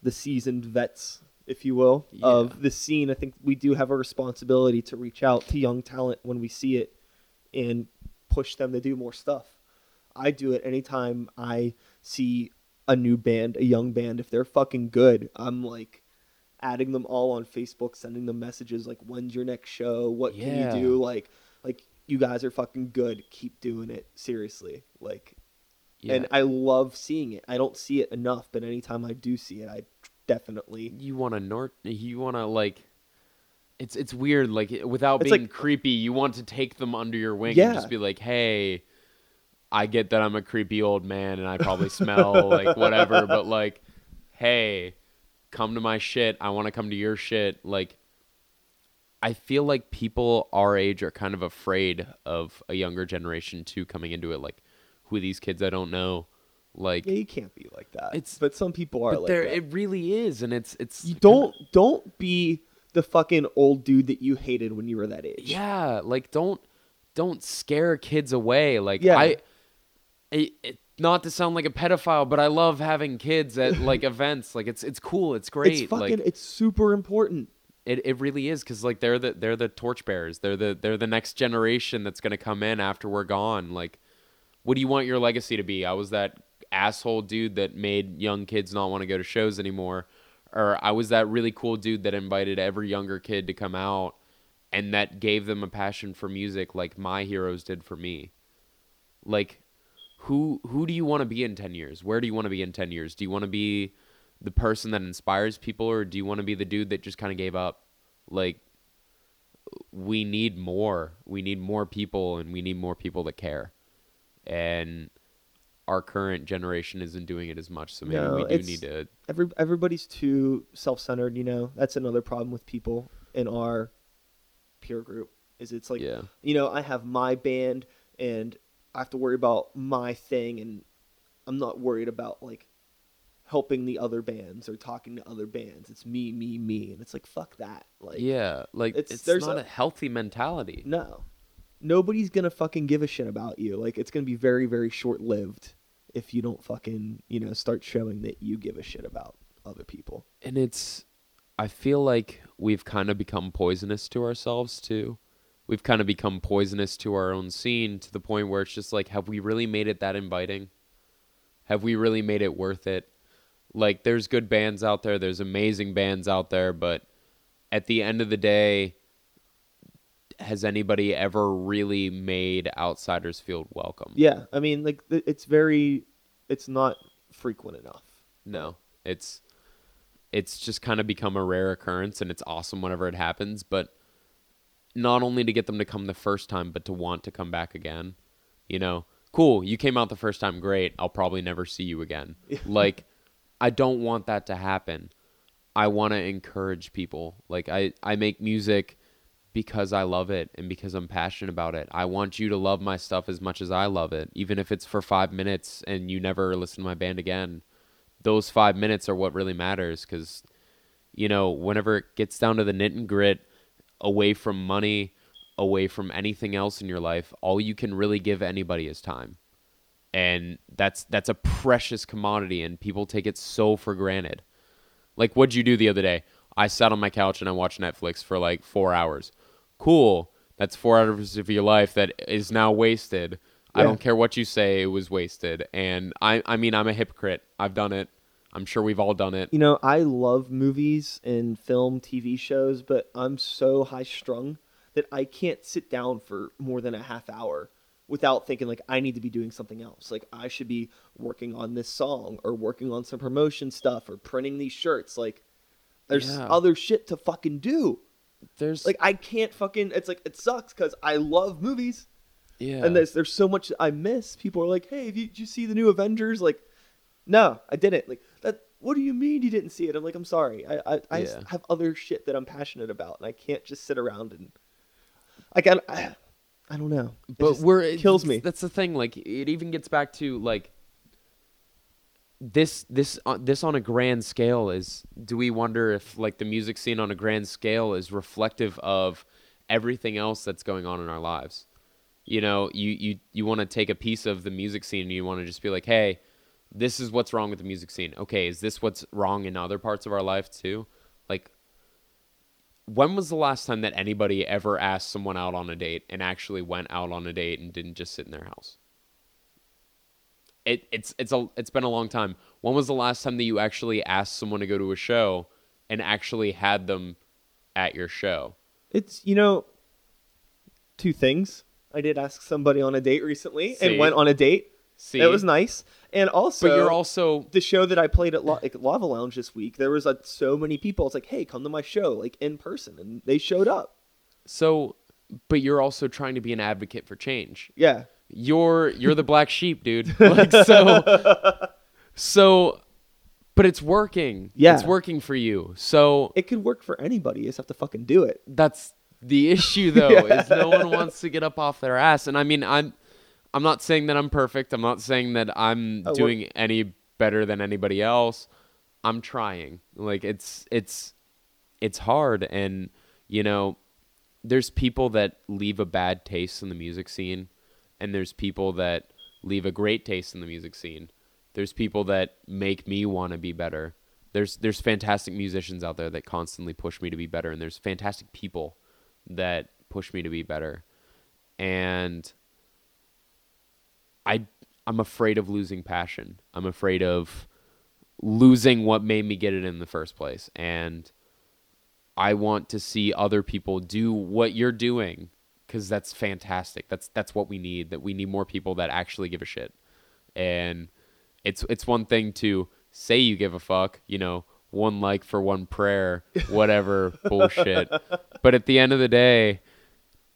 the seasoned vets, if you will, Yeah. of the scene, I think we do have a responsibility to reach out to young talent when we see it and push them to do more stuff. I do it anytime I see a new band, a young band. If they're fucking good, I'm like adding them all on Facebook, sending them messages like, "When's your next show? What Yeah. can you do?" Like, like you guys are fucking good. Keep doing it seriously. Like, and I love seeing it. I don't see it enough, but anytime I do see it, I definitely. you want to nort you want to like it's it's weird like without It's being like- creepy you want to take them under your wing Yeah. and just be like hey i get that i'm a creepy old man and i probably smell like whatever but like hey come to my shit i want to come to your shit like i feel like people our age are kind of afraid of a younger generation too coming into it like who are these kids i don't know like Yeah, you can't be like that. It's- but some people are but like there that. it really is and it's it's you don't don't be the fucking old dude that you hated when you were that age. Yeah, like don't don't scare kids away. Like Yeah. I, it, it, not to sound like a pedophile, but I love having kids at like events. Like it's it's cool. It's great. it's fucking. like it's super important. it, it really is because like they're the they're the torchbearers. They're the they're the next generation that's gonna come in after we're gone. Like, what do you want your legacy to be? I was that asshole dude that made young kids not want to go to shows anymore, or I was that really cool dude that invited every younger kid to come out and that gave them a passion for music like my heroes did for me. Like who who do you want to be in 10 years? Where do you want to be in 10 years? Do you want to be the person that inspires people or do you want to be the dude that just kind of gave up? Like we need more. We need more people and we need more people that care. And our current generation isn't doing it as much, so maybe No, we do need to Every everybody's too self-centered. You know, that's another problem with people in our peer group. Is it's like yeah. you know I have my band and I have to worry about my thing, and I'm not worried about like helping the other bands or talking to other bands. It's me, me, me, and it's like fuck that. Like yeah, like it's- it's, there's not a- a, healthy mentality. No. Nobody's gonna fucking give a shit about you. Like it's gonna be very, very short lived if you don't fucking, you know, start showing that you give a shit about other people. and it's I feel like we've kind of become poisonous to ourselves too. We've kind of become poisonous to our own scene to the point where it's just like have we really made it that inviting? Have we really made it worth it? Like there's good bands out there, there's amazing bands out there, but at the end of the day has anybody ever really made outsiders feel welcome? Yeah, I mean, like it's very, it's not frequent enough. No, it's it's just kind of become a rare occurrence, and it's awesome whenever it happens. But not only to get them to come the first time, but to want to come back again. You know, cool. You came out the first time, great. I'll probably never see you again. like, I don't want that to happen. I want to encourage people. Like, I I make music because I love it and because I'm passionate about it. I want you to love my stuff as much as I love it, even if it's for five minutes and you never listen to my band again. Those five minutes are what really matters because, you know, whenever it gets down to the knit and grit, away from money, away from anything else in your life, all you can really give anybody is time. And that's that's a precious commodity and people take it so for granted. Like what'd you do the other day? I sat on my couch and I watched Netflix for like four hours. Cool. That's four hours of your life that is now wasted. I don't care what you say, it was wasted. And I I mean I'm a hypocrite. I've done it. I'm sure we've all done it. You know, I love movies and film, TV shows, but I'm so high strung that I can't sit down for more than a half hour without thinking like I need to be doing something else. Like I should be working on this song or working on some promotion stuff or printing these shirts. Like there's Yeah. other shit to fucking do. There's Like I can't fucking. It's like it sucks because I love movies yeah. and there's there's so much I miss. People are like, "Hey, have you, did you see the new Avengers?" Like, no, I didn't. Like that. What do you mean you didn't see it? I'm like, I'm sorry. I Yeah. have other shit that I'm passionate about, and I can't just sit around and like I I, I don't know. It but we're it- kills me. That's the thing. Like it even gets back to like this this uh, this on a grand scale is. Do we wonder if like the music scene on a grand scale is reflective of everything else that's going on in our lives? You know, you you you want to take a piece of the music scene and you want to just be like, hey. This is what's wrong with the music scene. Okay, is this what's wrong in other parts of our life too? Like when was the last time that anybody ever asked someone out on a date and actually went out on a date and didn't just sit in their house? It, it's it's a it's been a long time. When was the last time that you actually asked someone to go to a show and actually had them at your show? It's you know, two things. I did ask somebody on a date recently See? and went on a date. See, it was nice, and also but you're also the show that I played at La- like Lava Lounge this week, there was like so many people. It's like, hey, come to my show, like in person, and they showed up. so, but you're also trying to be an advocate for change. Yeah, you're you're the black sheep, dude. Like so so but it's working. Yeah. It's working for you. So it could work for anybody. You just have to fucking do it. that's the issue though, is no one wants to get up off their ass. And I mean I'm I'm not saying that I'm perfect. I'm not saying that I'm Oh, doing any better than anybody else. I'm trying. Like it's it's it's hard and you know there's people that leave a bad taste in the music scene and there's people that leave a great taste in the music scene. There's people that make me want to be better. There's there's fantastic musicians out there that constantly push me to be better and there's fantastic people that push me to be better. And I I'm afraid of losing passion. I'm afraid of losing what made me get it in the first place. And I want to see other people do what you're doing cuz that's fantastic. That's that's what we need. That we need more people that actually give a shit. And it's it's one thing to say you give a fuck, you know, one like for one prayer, whatever bullshit. But at the end of the day,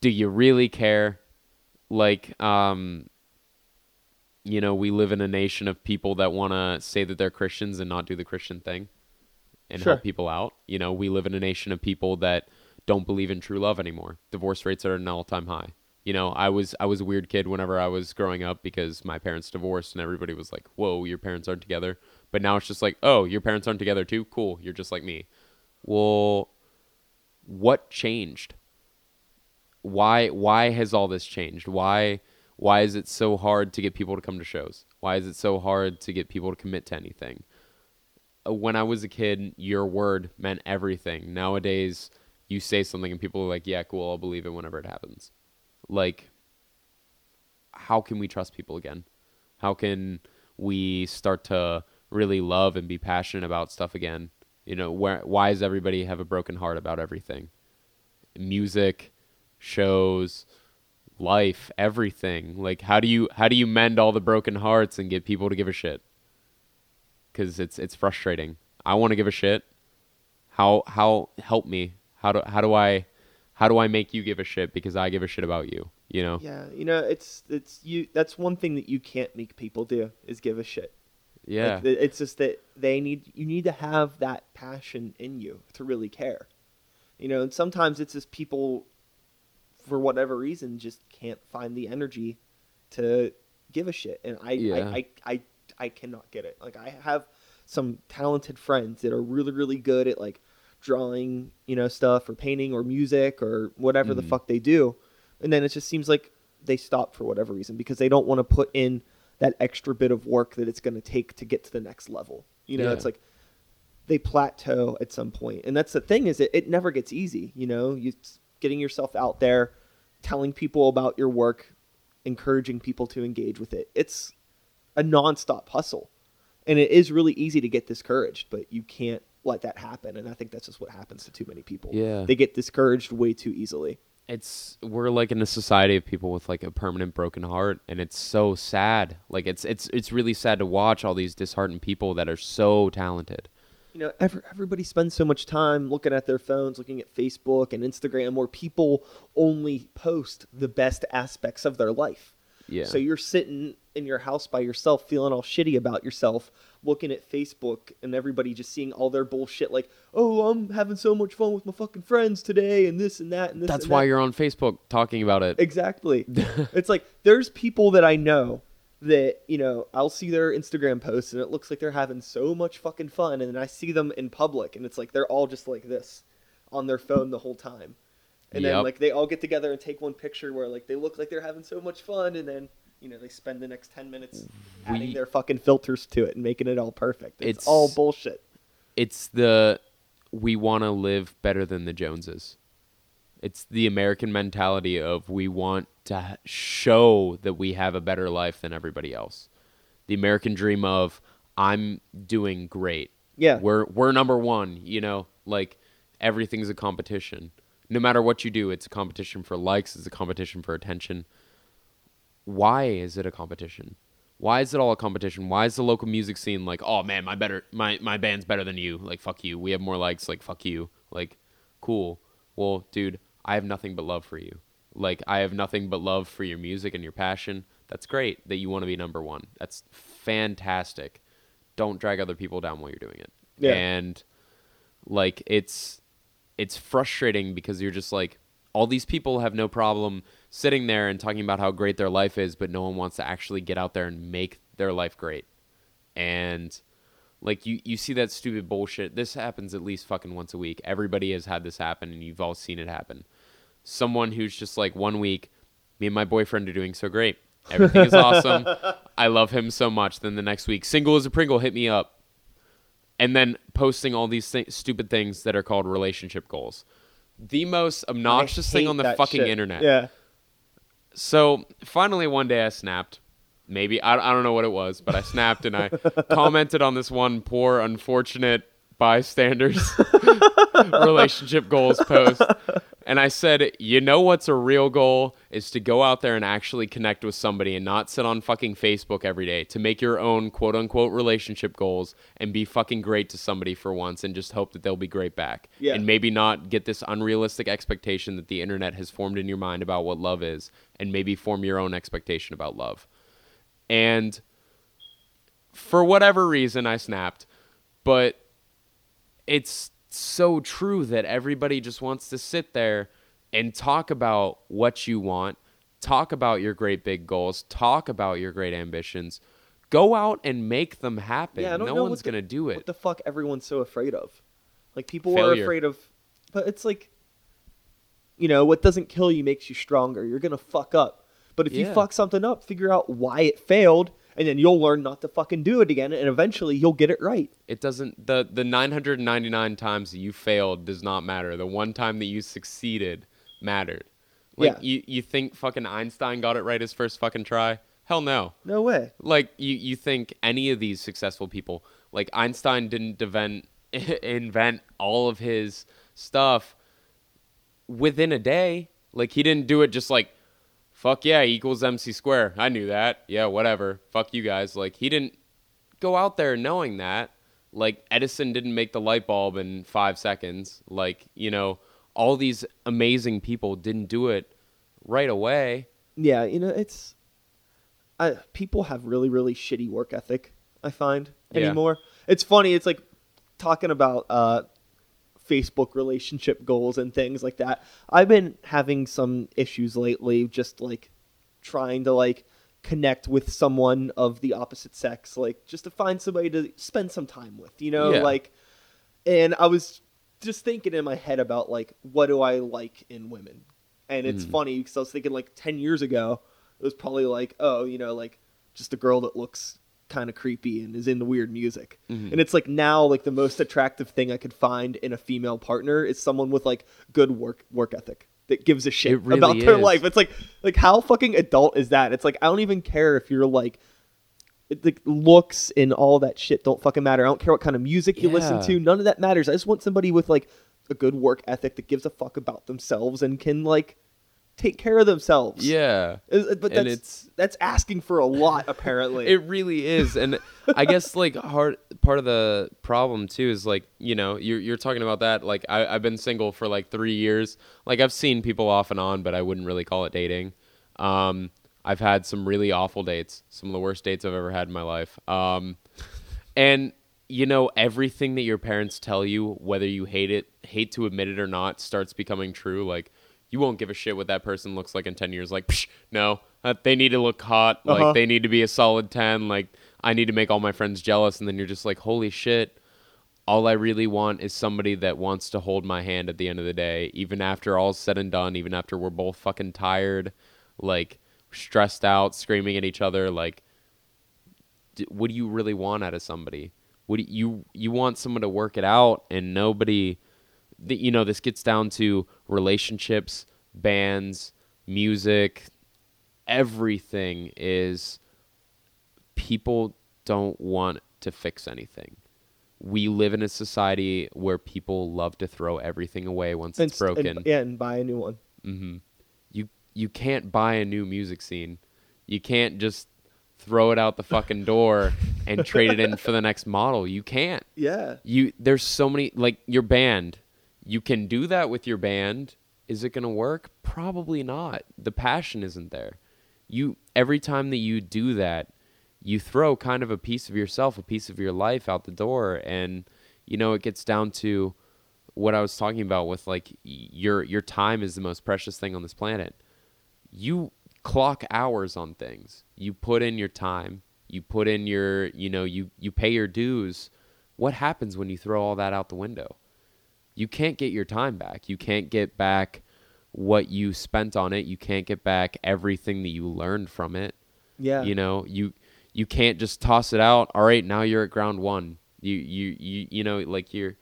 do you really care? Like, um, you know, we live in a nation of people that want to say that they're Christians and not do the Christian thing and Sure. help people out. You know, we live in a nation of people that don't believe in true love anymore. Divorce rates are at an all-time high. You know, I was I was a weird kid whenever I was growing up because my parents divorced and everybody was like, "Whoa, your parents aren't together." But now it's just like, "Oh, your parents aren't together too? Cool. You're just like me." Well, what changed? Why why has all this changed? Why why is it so hard to get people to come to shows? Why is it so hard to get people to commit to anything? Uh, When I was a kid, your word meant everything. Nowadays, you say something and people are like, "Yeah, cool, I'll believe it whenever it happens." Like how can we trust people again? How can we start to really love and be passionate about stuff again? You know, where why does everybody have a broken heart about everything? Music, shows, life, everything. Like how do you how do you mend all the broken hearts and get people to give a shit? Cuz it's it's frustrating. I want to give a shit. How how help me? How do how do I how do I make you give a shit because I give a shit about you, you know? Yeah, you know, it's it's you. That's one thing that you can't make people do is give a shit. Yeah. Like, it's just that they need you need to have that passion in you to really care. You know, and sometimes it's just people for whatever reason just can't find the energy to give a shit. And I Yeah. I, I, I I cannot get it. Like I have some talented friends that are really, really good at like drawing, you know, stuff or painting or music or whatever the Mhm. fuck they do. And then it just seems like they stop for whatever reason because they don't want to put in that extra bit of work that it's going to take to get to the next level. You know, Yeah. it's like they plateau at some point. And that's the thing is it, it never gets easy, you know, you getting yourself out there, telling people about your work, encouraging people to engage with it. It's a nonstop hustle. And it is really easy to get discouraged, but you can't let that happen. And I think that's just what happens to too many people. Yeah. They get discouraged way too easily. it's we're like in a society of people with like a permanent broken heart and it's so sad like it's it's it's really sad to watch all these disheartened people that are so talented you know, every, everybody spends so much time looking at their phones, looking at Facebook and Instagram, where people only post the best aspects of their life. yeah So you're sitting in your house by yourself, feeling all shitty about yourself, looking at Facebook, and everybody just seeing all their bullshit, like, "Oh, I'm having so much fun with my fucking friends today, and this and that and this." that's why that." you're on facebook talking about it Exactly. it's like there's people that I know that, you know, I'll see their Instagram posts and it looks like they're having so much fucking fun and then I see them in public and it's like they're all just like this on their phone the whole time. And then like they all get together and take one picture where like they look like they're having so much fun and then you know, they spend the next 10 minutes adding their fucking filters to it and making it all perfect. It's, It's- all bullshit. it's the we want to live better than the joneses it's the american mentality of we want to show that we have a better life than everybody else the american dream of i'm doing great Yeah. we're we're number one you know like everything's a competition no matter what you do it's a competition for likes it's a competition for attention why is it a competition? Why is it all a competition? Why is the local music scene like oh man my better my my band's better than you. Like fuck you. We have more likes. Like fuck you. Like cool. Well dude i have nothing but love for you. Like i have nothing but love for your music and your passion. That's great that you want to be number one. That's fantastic. Don't drag other people down while you're doing it. Yeah. and like it's it's frustrating because you're just like all these people have no problem sitting there and talking about how great their life is but no one wants to actually get out there and make their life great and like you you see that stupid bullshit this happens at least fucking once a week everybody has had this happen and you've all seen it happen someone who's just like one week me and my boyfriend are doing so great everything is awesome i love him so much then the next week single as a pringle hit me up and then posting all these thi- stupid things that are called relationship goals. The most obnoxious thing on the fucking shit. internet. Yeah. So finally, one day I snapped. Maybe I, I don't know what it was, but I snapped and I commented on this one poor, unfortunate bystanders relationship goals post. And I said, you know what's a real goal is to go out there and actually connect with somebody and not sit on fucking Facebook every day to make your own quote unquote relationship goals and be fucking great to somebody for once and just hope that they'll be great back. Yeah. And maybe not get this unrealistic expectation that the internet has formed in your mind about what love is and maybe form your own expectation about love. And for whatever reason, I snapped, but it's so true that everybody just wants to sit there and talk about what you want, talk about your great big goals, talk about your great ambitions. Go out and make them happen. Yeah, no one's going to do it. What the fuck everyone's so afraid of? Like people Failure. are afraid of but it's like you know, what doesn't kill you makes you stronger. You're going to fuck up. But if you fuck something up, figure out why it failed and then you'll learn not to fucking do it again and eventually you'll get it right. It doesn't the the 999 times that you failed does not matter. The one time that you succeeded mattered. Like Yeah. you you think fucking Einstein got it right his first fucking try? Hell no. No way. Like you you think any of these successful people like Einstein didn't invent invent all of his stuff within a day. Like he didn't do it just like fuck yeah equals MC square. I knew that. Yeah, whatever. Fuck you guys. Like he didn't go out there knowing that. Like Edison didn't make the light bulb in 5 seconds. Like, you know, all these amazing people didn't do it right away. Yeah, you know, it's I people have really really shitty work ethic, I find Yeah. anymore. It's funny, it's like talking about uh Facebook relationship goals and things like that. I've been having some issues lately just like trying to like connect with someone of the opposite sex, like just to find somebody to spend some time with, you know, Yeah. like and I was just thinking in my head about like what do I like in women? And it's Mhm. funny because I was thinking like 10 years ago, it was probably like, oh, you know, like just a girl that looks kind of creepy and is in the weird music. Mhm. And it's like now like the most attractive thing I could find in a female partner is someone with like good work work ethic that gives a shit really about their is. life. It's like like how fucking adult is that? It's like I don't even care if you're like the looks and all that shit don't fucking matter. I don't care what kind of music you listen to. None of that matters. I just want somebody with like a good work ethic that gives a fuck about themselves and can like take care of themselves. Yeah. Is- But And that's it's- that's asking for a lot apparently. It really is, and I guess like hard part of the problem too is like you know you're you're talking about that. Like I I've been single for like three years. Like I've seen people off and on, but I wouldn't really call it dating. Um, I've had some really awful dates, some of the worst dates I've ever had in my life. Um, and you know everything that your parents tell you, whether you hate it, hate to admit it or not, starts becoming true. Like you won't give a shit what that person looks like in 10 years. Like Psh, no. Uh, they need to look hot. Like Uh-huh. they need to be a solid 10 like i need to make all my friends jealous. And then you're just like holy shit. All i really want is somebody that wants to hold my hand at the end of the day even after all's said and done even after we're both fucking tired like stressed out screaming at each other. Like d- what do you really want out of somebody? What do you you want someone to work it out and nobody the, you know this gets down to relationships bands music everything is people don't want to fix anything we live in a society where people love to throw everything away once and, it's s- and- broken yeah, and buy a new one. hmm You you can't buy a new music scene. You can't just throw it out the fucking door and trade it in for the next model. You can't. Yeah. You there's so many like your band. You can do that with your band. Is it going to work? Probably not. The passion isn't there. You every time that you do that, you throw kind of a piece of yourself, a piece of your life out the door and you know it gets down to what I was talking about with like your your time is the most precious thing on this planet. You clock hours on things. You put in your time. You put in your, you know, you you pay your dues. What happens when you throw all that out the window? You can't get your time back. You can't get back what you spent on it. You can't get back everything that you learned from it. Yeah. You know, you you can't just toss it out. All right, now you're at ground one. You you you you know, like you're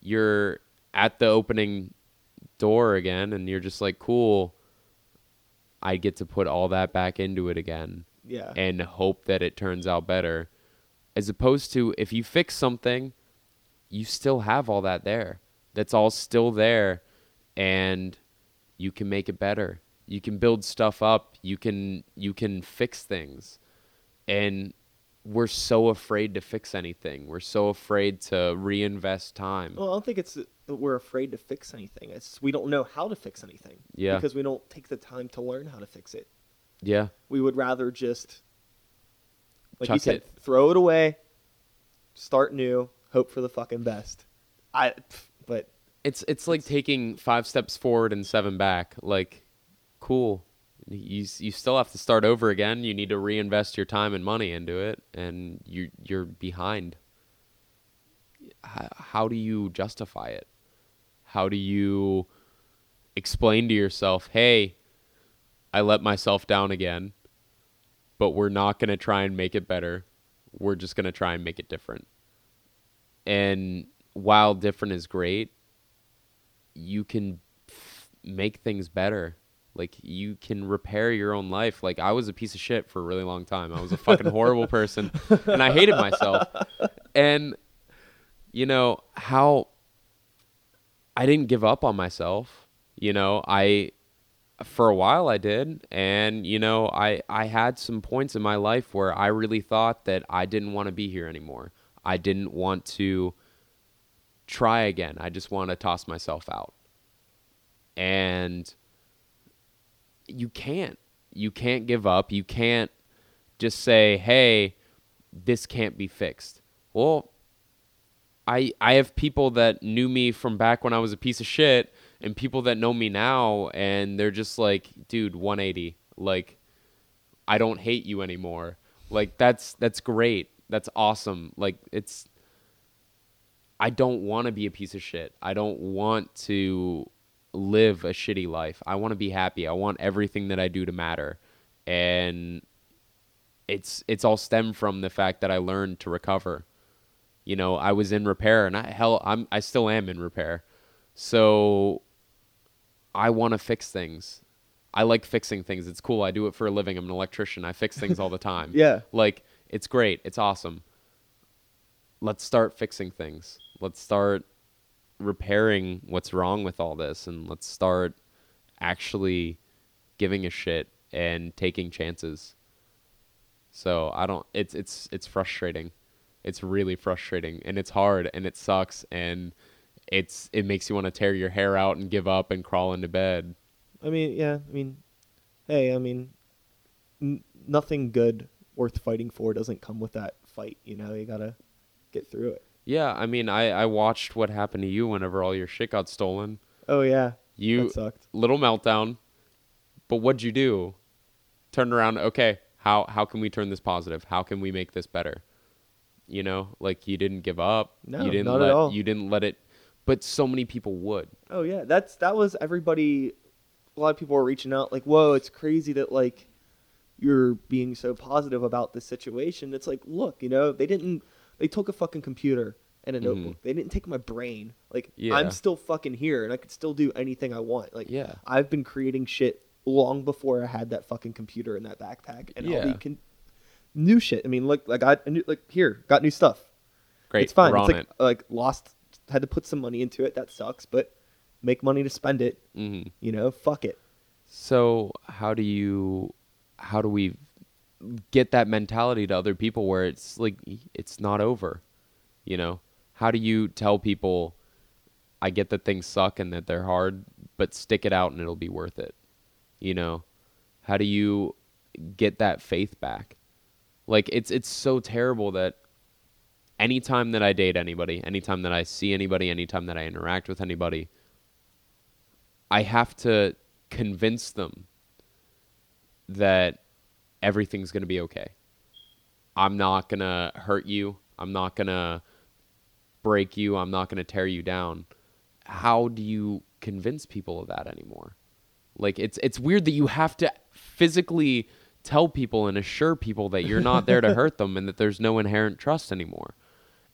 you're at the opening door again, and you're just like, cool. I get to put all that back into it again yeah. and hope that it turns out better. As opposed to if you fix something, you still have all that there. That's all still there and you can make it better. You can build stuff up. You can you can fix things. And we're so afraid to fix anything. We're so afraid to reinvest time. Well, I don't think it's that we're afraid to fix anything. It's we don't know how to fix anything. Yeah. Because we don't take the time to learn how to fix it. Yeah. We would rather just, like you said, it. throw it away, start new, hope for the fucking best. I, but It's it's like taking 5 steps forward and 7 back. Like cool. You you still have to start over again. You need to reinvest your time and money into it and you you're behind. How, how do you justify it? How do you explain to yourself, "Hey, I let myself down again, but we're not going to try and make it better. We're just going to try and make it different." And while different is great, you can f- make things better. Like you can repair your own life. Like I was a piece of shit for a really long time. I was a fucking horrible person and I hated myself. And you know, how I didn't give up on myself. You know, I for a while I did and you know, I I had some points in my life where I really thought that I didn't want to be here anymore. I didn't want to try again. I just want to toss myself out. And you can't. You can't give up. You can't just say, "Hey, this can't be fixed." Well, I I have people that knew me from back when I was a piece of shit and people that know me now and they're just like, "Dude, 180." Like I don't hate you anymore. Like that's that's great. That's awesome. Like it's I don't want to be a piece of shit. I don't want to live a shitty life. I want to be happy. I want everything that I do to matter. And it's it's all stemmed from the fact that I learned to recover. You know, I was in repair and I hell I'm I still am in repair. So I want to fix things. I like fixing things. It's cool. I do it for a living. I'm an electrician. I fix things all the time. Yeah. Like it's great. It's awesome. Let's start fixing things. Let's start repairing what's wrong with all this and let's start actually giving a shit and taking chances. So, I don't it's it's it's frustrating. It's really frustrating and it's hard and it sucks and it's it makes you want to tear your hair out and give up and crawl into bed. I mean, yeah. I mean, hey, I mean, n- nothing good worth fighting for doesn't come with that fight. You know, you gotta get through it. Yeah, I mean, I I watched what happened to you whenever all your shit got stolen. Oh yeah, You that sucked. little meltdown. But what'd you do? Turned around, okay, how how can we turn this positive? How can we make this better? You know, like you didn't give up. No, you didn't not at let all. you didn't let it but so many people would. Oh yeah, that's that was everybody. A lot of people were reaching out like, "Whoa, it's crazy that like you're being so positive about this situation." It's like, look, you know, they didn't. They took a fucking computer and a Mhm. notebook. They didn't take my brain. Like Yeah. I'm still fucking here, and I could still do anything I want. Like Yeah. I've been creating shit long before I had that fucking computer in that backpack, and I'll Yeah. be con- new shit. I mean, look, I got a new, like here, got new stuff. Great. It's fine. We're it's like it. like lost had to put some money into it. That sucks, but make money to spend it. hmm You know, fuck it. So how do you how do we get that mentality to other people where it's like it's not over? You know? How do you tell people I get that things suck and that they're hard, but stick it out and it'll be worth it? You know? How do you get that faith back? Like it's it's so terrible that anytime that I date anybody, anytime that I see anybody, anytime that I interact with anybody, I have to convince them that everything's going to be okay. I'm not going to hurt you. I'm not going to break you. I'm not going to tear you down. How do you convince people of that anymore? Like it's it's weird that you have to physically tell people and assure people that you're not there to hurt them and that there's no inherent trust anymore.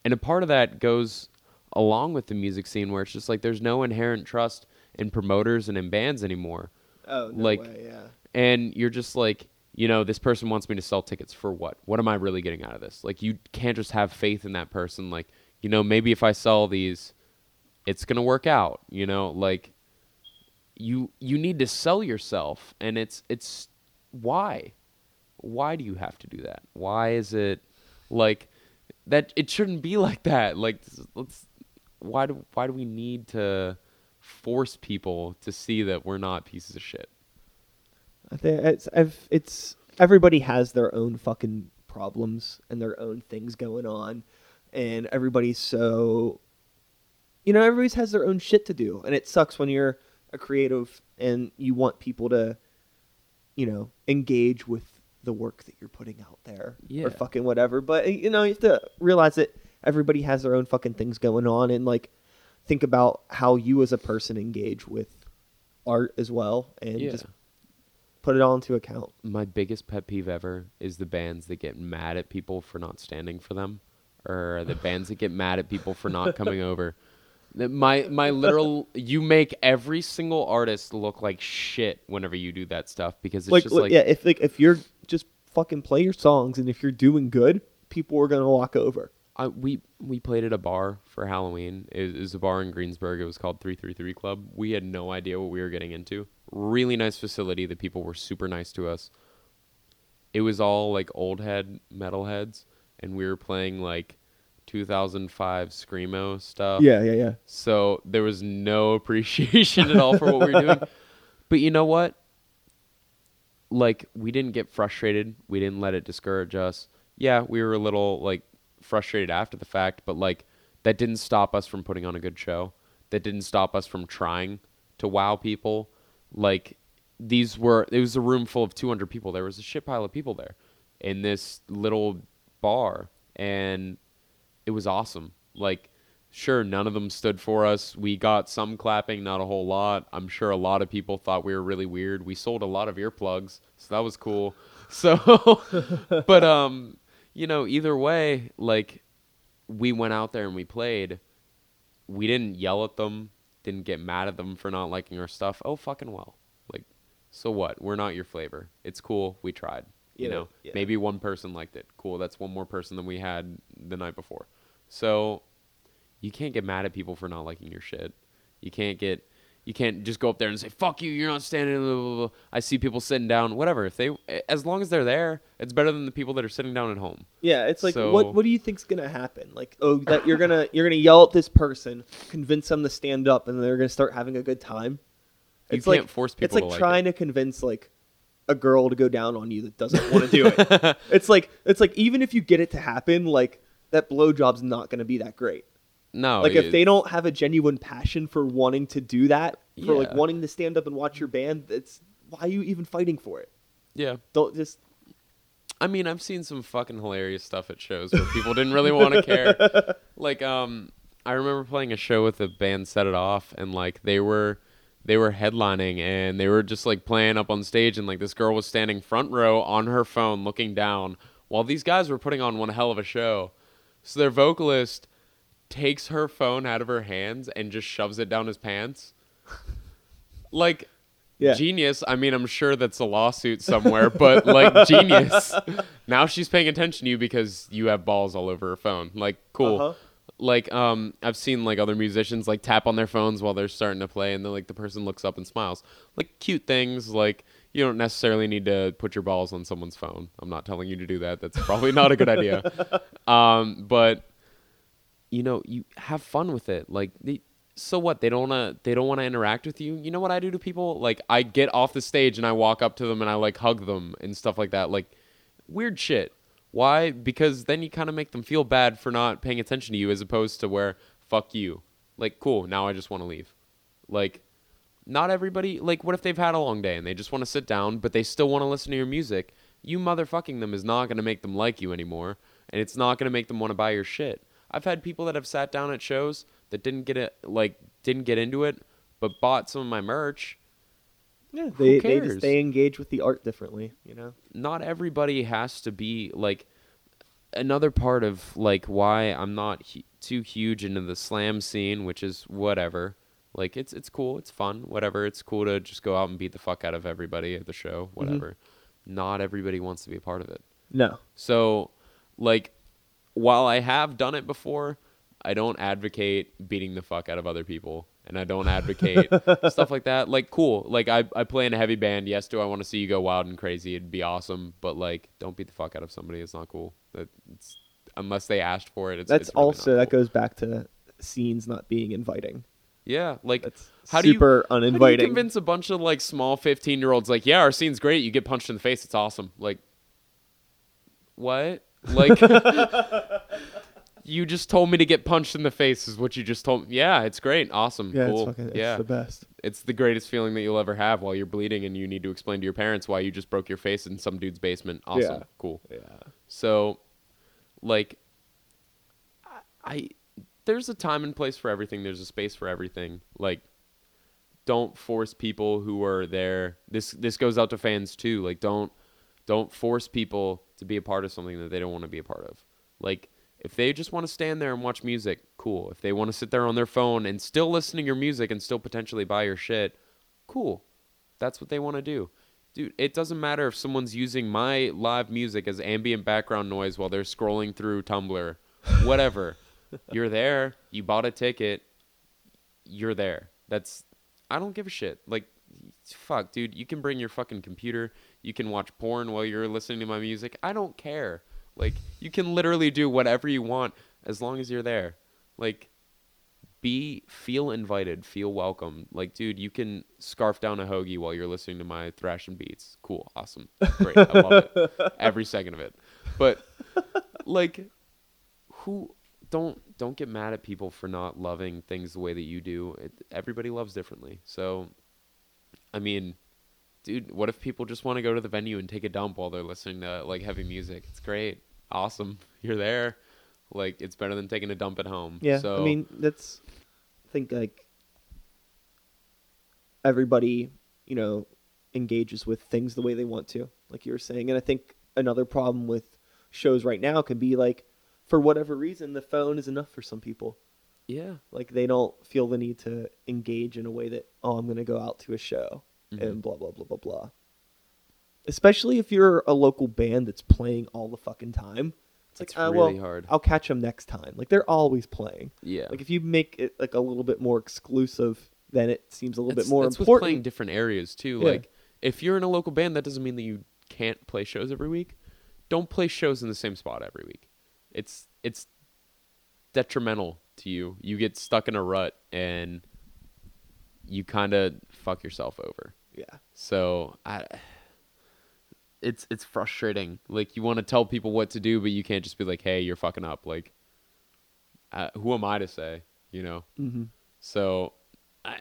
And a part of that goes along with the music scene where it's just like there's no inherent trust in promoters and in bands anymore. Oh, no Like- way, yeah. And you're just like, you know, this person wants me to sell tickets for what? What am I really getting out of this? Like you can't just have faith in that person like you know, maybe if I sell these, it's gonna work out. You know, like you you need to sell yourself, and it's it's why why do you have to do that? Why is it like that? It shouldn't be like that. Like let's why do why do we need to force people to see that we're not pieces of shit? I think it's it's everybody has their own fucking problems and their own things going on, and everybody's so, you know, everybody's has their own shit to do, and it sucks when you're a creative and you want people to, you know, engage with the work that you're putting out there Yeah. or fucking whatever. But you know, you have to realize that everybody has their own fucking things going on, and like think about how you as a person engage with art as well, and Yeah. just put it all into account. My biggest pet peeve ever is the bands that get mad at people for not standing for them, or the bands that get mad at people for not coming over. My my literal, you make every single artist look like shit whenever you do that stuff because it's like, just like yeah, if like if you're just fucking play your songs and if you're doing good, people are gonna walk over. I, we we played at a bar for Halloween. It was a bar in Greensburg. It was called Three Three Three Club. We had no idea what we were getting into. Really nice facility. The people were super nice to us. It was all like old head metalheads, and we were playing like 2005 screamo stuff. Yeah, yeah, yeah. So there was no appreciation at all for what we were doing. But you know what? Like we didn't get frustrated. We didn't let it discourage us. Yeah, we were a little like frustrated after the fact, but like that didn't stop us from putting on a good show. That didn't stop us from trying to wow people. Like these were it was a room full of 200 people. There was a shit pile of people there in this little bar and it was awesome. Like sure none of them stood for us we got some clapping not a whole lot i'm sure a lot of people thought we were really weird we sold a lot of earplugs so that was cool so but um you know either way like we went out there and we played. We didn't yell at them didn't get mad at them for not liking our stuff. Oh fucking well. Like so what? We're not your flavor. It's cool. We tried you Yeah, know? yeah. maybe one person liked it. Cool. That's one more person than we had the night before. So you can't get mad at people for not liking your shit. You can't get you can't just go up there and say fuck you, you're not standing. Blah, blah, blah. I see people sitting down, whatever. If they as long as they're there, it's better than the people that are sitting down at home. Yeah, it's like So- what what do you think's gonna happen? Like, oh, that you're gonna you're gonna yell at this person, convince them to stand up, and they're gonna start having a good time. You It's like can't force people it's like to like trying to convince like a girl to go down on you that doesn't want to do it. it's like it's like even if you get it to happen, like that blowjob's not gonna be that great. No, like if they don't have a genuine passion for wanting to do that, for like wanting to stand up and watch your band, it's why are you even fighting for it? yeah. Don't just I mean, I've seen some fucking hilarious stuff at shows where people didn't really want to care. Like, um, I remember playing a show with a band, Set It Off, and like they were, they were headlining, and they were just like playing up on stage, and like this girl was standing front row on her phone, looking down, while these guys were putting on one hell of a show. So their vocalist takes her phone out of her hands and just shoves it down his pants. like yeah. genius. I mean, I'm sure that's a lawsuit somewhere, but like genius. Now she's paying attention to you because you have balls all over her phone. Like cool. Uh-huh. Like um, I've seen like other musicians like tap on their phones while they're starting to play, and then like the person looks up and smiles. Like cute things. Like you don't necessarily need to put your balls on someone's phone. I'm not telling you to do that. That's probably not a good idea. Um, but you know, you have fun with it. Like, they, so what? They don't wanna, they don't wanna interact with you. You know what I do to people? Like, I get off the stage and I walk up to them and I like hug them and stuff like that. Like, weird shit. Why? Because then you kind of make them feel bad for not paying attention to you, as opposed to where fuck you. Like, cool. Now I just want to leave. Like, not everybody. Like, what if they've had a long day and they just want to sit down, but they still want to listen to your music? You motherfucking them is not gonna make them like you anymore, and it's not gonna make them want to buy your shit. I've had people that have sat down at shows that didn't get it, like didn't get into it, but bought some of my merch. Yeah, they they just they engage with the art differently, you know. Not everybody has to be like. Another part of like why I'm not hu- too huge into the slam scene, which is whatever. Like it's it's cool, it's fun, whatever. It's cool to just go out and beat the fuck out of everybody at the show, mm-hmm. whatever. Not everybody wants to be a part of it. No. So, like, while I have done it before, I don't advocate beating the fuck out of other people, and I don't advocate stuff like that. Like, cool. Like, I I play in a heavy band. Yes, do I want to see you go wild and crazy? It'd be awesome. But like, don't beat the fuck out of somebody. It's not cool. That it's, unless they asked for it. It's, That's it's really also not that goes back to scenes not being inviting. Yeah, like That's How do you- super How do you convince a bunch of like small 15 year olds like, yeah, our scene's great. You get punched in the face. It's awesome. Like, what? Like, you just told me to get punched in the face is what you just told me. Yeah, it's great. Awesome. yeah, cool. it's fucking it's yeah. the best. it's the greatest feeling that you'll ever have while you're bleeding and you need to explain to your parents why you just broke your face in some dude's basement. Awesome. Yeah. Cool. Yeah. So, like, I, I there's a time and place for everything. There's a space for everything. Like, don't force people who are there. This this goes out to fans too. Like, don't don't force people to be a part of something that they don't want to be a part of. Like, if they just want to stand there and watch music, cool. If they want to sit there on their phone and still listen to your music and still potentially buy your shit, cool. That's what they want to do. Dude, it doesn't matter if someone's using my live music as ambient background noise while they're scrolling through Tumblr. Whatever. you're there. You bought a ticket. You're there. That's I don't give a shit. Like fuck, dude, you can bring your fucking computer. You can watch porn while you're listening to my music. I don't care. Like you can literally do whatever you want as long as you're there. Like be feel invited, feel welcome. Like, dude, you can scarf down a hoagie while you're listening to my thrash and beats. Cool, awesome, great, I love it, every second of it. But like, who don't don't get mad at people for not loving things the way that you do. It, everybody loves differently. So, I mean, dude, what if people just want to go to the venue and take a dump while they're listening to like heavy music? It's great, awesome. You're there. Like, it's better than taking a dump at home. Yeah, So, I mean that's I think like everybody, you know, engages with things the way they want to, like you were saying. And I think another problem with shows right now can be like for whatever reason the phone is enough for some people. yeah. Like they don't feel the need to engage in a way that oh I'm going to go out to a show Mhm. and blah blah blah blah blah. Especially if you're a local band that's playing all the fucking time. It's like It's uh, really well, hard. I'll catch them next time. Like they're always playing. Yeah. Like if you make it like a little bit more exclusive, then it seems a little bit more with playing different areas too. Yeah. Like if you're in a local band, that doesn't mean that you can't play shows every week. Don't play shows in the same spot every week. It's it's detrimental to you. You get stuck in a rut and you kind of fuck yourself over. Yeah. So I it's it's frustrating. Like you want to tell people what to do, but you can't just be like, "Hey, you're fucking up." Like uh, who am I to say, you know? Mm-hmm. So, I,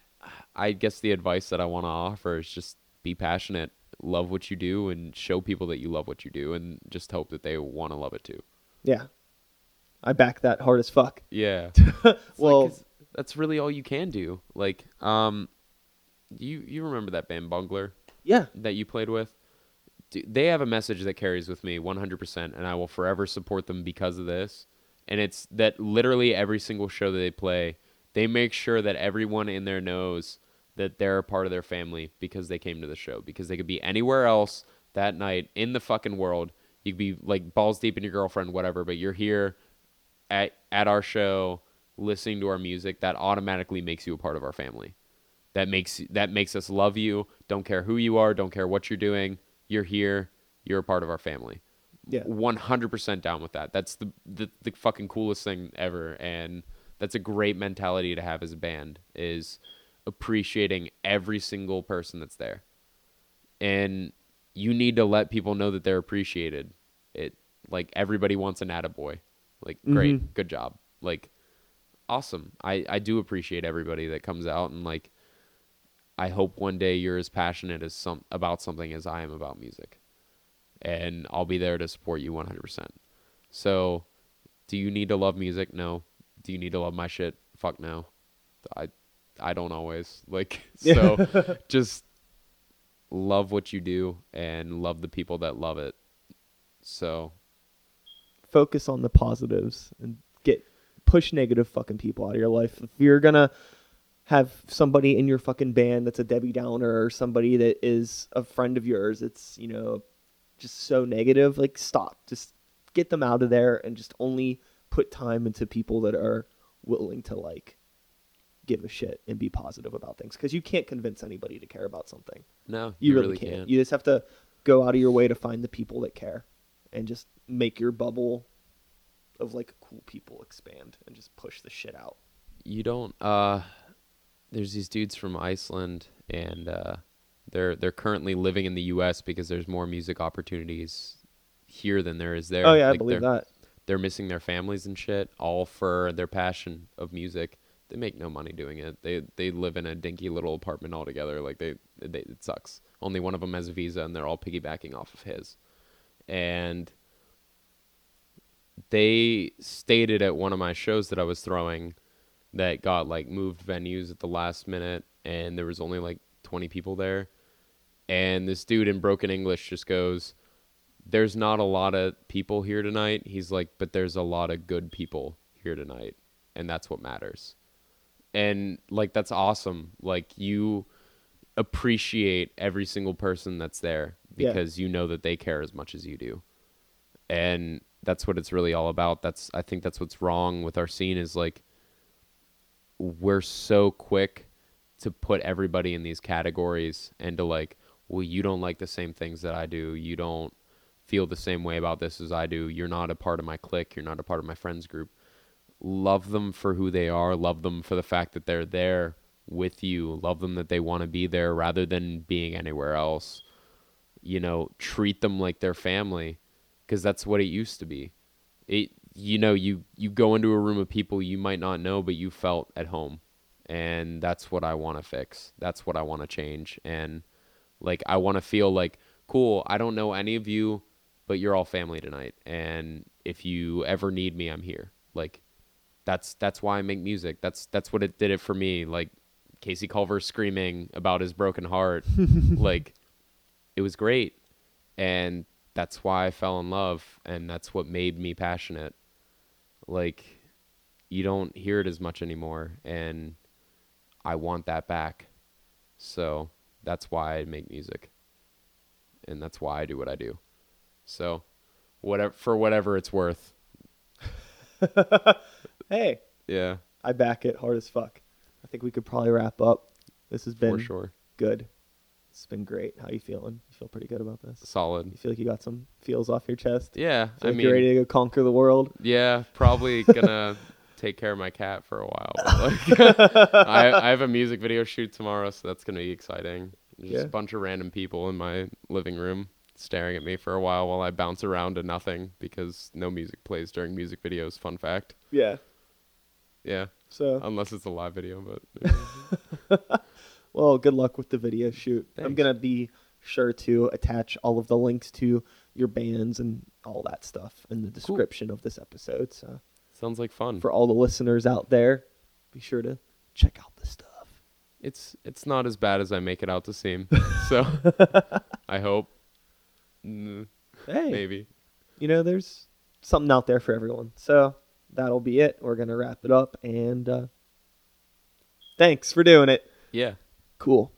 I guess the advice that I want to offer is just be passionate, love what you do, and show people that you love what you do, and just hope that they want to love it too. Yeah. I back that hard as fuck. Yeah. well, Like, that's really all you can do. Like, um, you you remember that band Bungler yeah. that you played with? Dude, they have a message that carries with me 100%, and I will forever support them because of this. And it's that literally every single show that they play, they make sure that everyone in there knows that they're a part of their family because they came to the show. Because they could be anywhere else that night in the fucking world. You could be like balls deep in your girlfriend, whatever, but you're here at at our show listening to our music. That automatically makes you a part of our family that makes that makes us love you. Don't care who you are. Don't care what you're doing. You're here. You're a part of our family. Yeah. 100% down with that. That's the, the the fucking coolest thing ever. And that's a great mentality to have as a band is appreciating every single person that's there. And you need to let people know that they're appreciated. It like everybody wants an attaboy. Like great. Mhm. good job. Like awesome. I i do appreciate everybody that comes out and like I hope one day you're as passionate as some about something as I am about music. And I'll be there to support you 100%. So, do you need to love music? No. Do you need to love my shit? Fuck no. I I don't always. Like so just love what you do and love the people that love it. So, Focus on the positives and get push negative fucking people out of your life. If you're gonna have somebody in your fucking band that's a Debbie Downer or somebody that is a friend of yours, it's you know just so negative. Like stop, just get them out of there and just only put time into people that are willing to like give a shit and be positive about things because you can't convince anybody to care about something. No, You, really, can't. You just have to go out of your way to find the people that care and just make your bubble of like cool people expand and just push the shit out. you don't uh there's these dudes from Iceland and uh they're they're currently living in the US because there's more music opportunities here than there is there. oh yeah, I believe they're, that. They're missing their families and shit all for their passion of music. They make no money doing it. They they live in a dinky little apartment all together. Like they, they it sucks. Only one of them has a visa and they're all piggybacking off of his. And they stated at one of my shows that I was throwing that got like moved venues at the last minute and there was only like 20 people there. And this dude in broken english just goes there's not a lot of people here tonight. He's like but there's a lot of good people here tonight and that's what matters. And like that's awesome. Like you appreciate every single person that's there Yeah. because you know that they care as much as you do. And that's what it's really all about. That's i think that's what's wrong with our scene is like we're so quick to put everybody in these categories and to like well you don't like the same things that i do. You don't feel the same way about this as i do. You're not a part of my clique. You're not a part of my friends group. Love them for who they are. Love them for the fact that they're there with you. Love them that they want to be there rather than being anywhere else. You know treat them like their family because that's what it used to be. It you know you you go into a room of people you might not know but you felt at home. And that's what I want to fix. That's what I want to change. And like I want to feel like cool I don't know any of you but you're all family tonight. And if you ever need me I'm here. Like that's that's why I make music. That's that's what it did it for me. Like Casey Calvert screaming about his broken heart. Like it was great. And that's why I fell in love. And that's what made me passionate like you don't hear it as much anymore and I want that back so that's why I make music and that's why I do what I do so whatever for whatever it's worth Hey, yeah I back it hard as fuck. I think we could probably wrap up. This has been for sure good. It's been great. How you feeling? Feel pretty good about this? solid You feel like you got some feels off your chest? yeah I like mean you're ready to go conquer the world? Yeah, probably gonna take care of my cat for a while. like, I, I have a music video shoot tomorrow, so that's gonna be exciting. Just Yeah. a bunch of random people in my living room staring at me for a while while I bounce around to nothing because no music plays during music videos. Fun fact. Yeah. Yeah, So, unless it's a live video, but well, good luck with the video shoot. I'm gonna be sure to attach all of the links to your bands and all that stuff in the description of this episode. So, sounds like fun. for all the listeners out there, be sure to check out the stuff. It's it's not as bad as I make it out to seem. So I hope. Mm, Hey, maybe. you know, there's something out there for everyone. So that'll be it. We're gonna wrap it up, and uh, thanks for doing it. Yeah. Cool.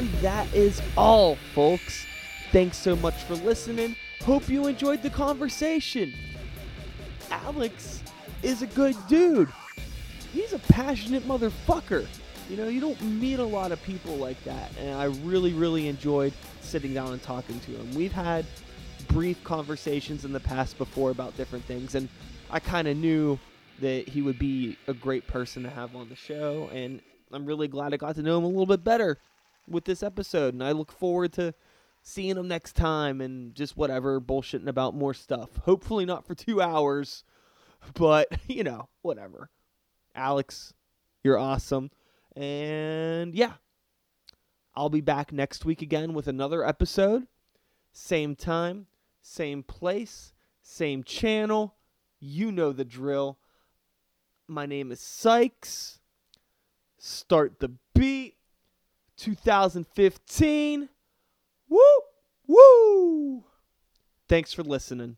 And that is all, folks. Thanks so much for listening. Hope you enjoyed the conversation. Alex is a good dude. He's a passionate motherfucker. You know, you don't meet a lot of people like that. And I really, really enjoyed sitting down and talking to him. We've had brief conversations in the past before about different things. And I kind of knew that he would be a great person to have on the show. And I'm really glad I got to know him a little bit better with this episode. And I look forward to seeing them next time and just whatever, bullshitting about more stuff. Hopefully, not for two hours, but, you know, whatever. Alex, you're awesome. And yeah, I'll be back next week again with another episode. Same time, same place, same channel. You know the drill. My name is Sykes. Start the beat. 2015. Woo! Woo! Thanks for listening.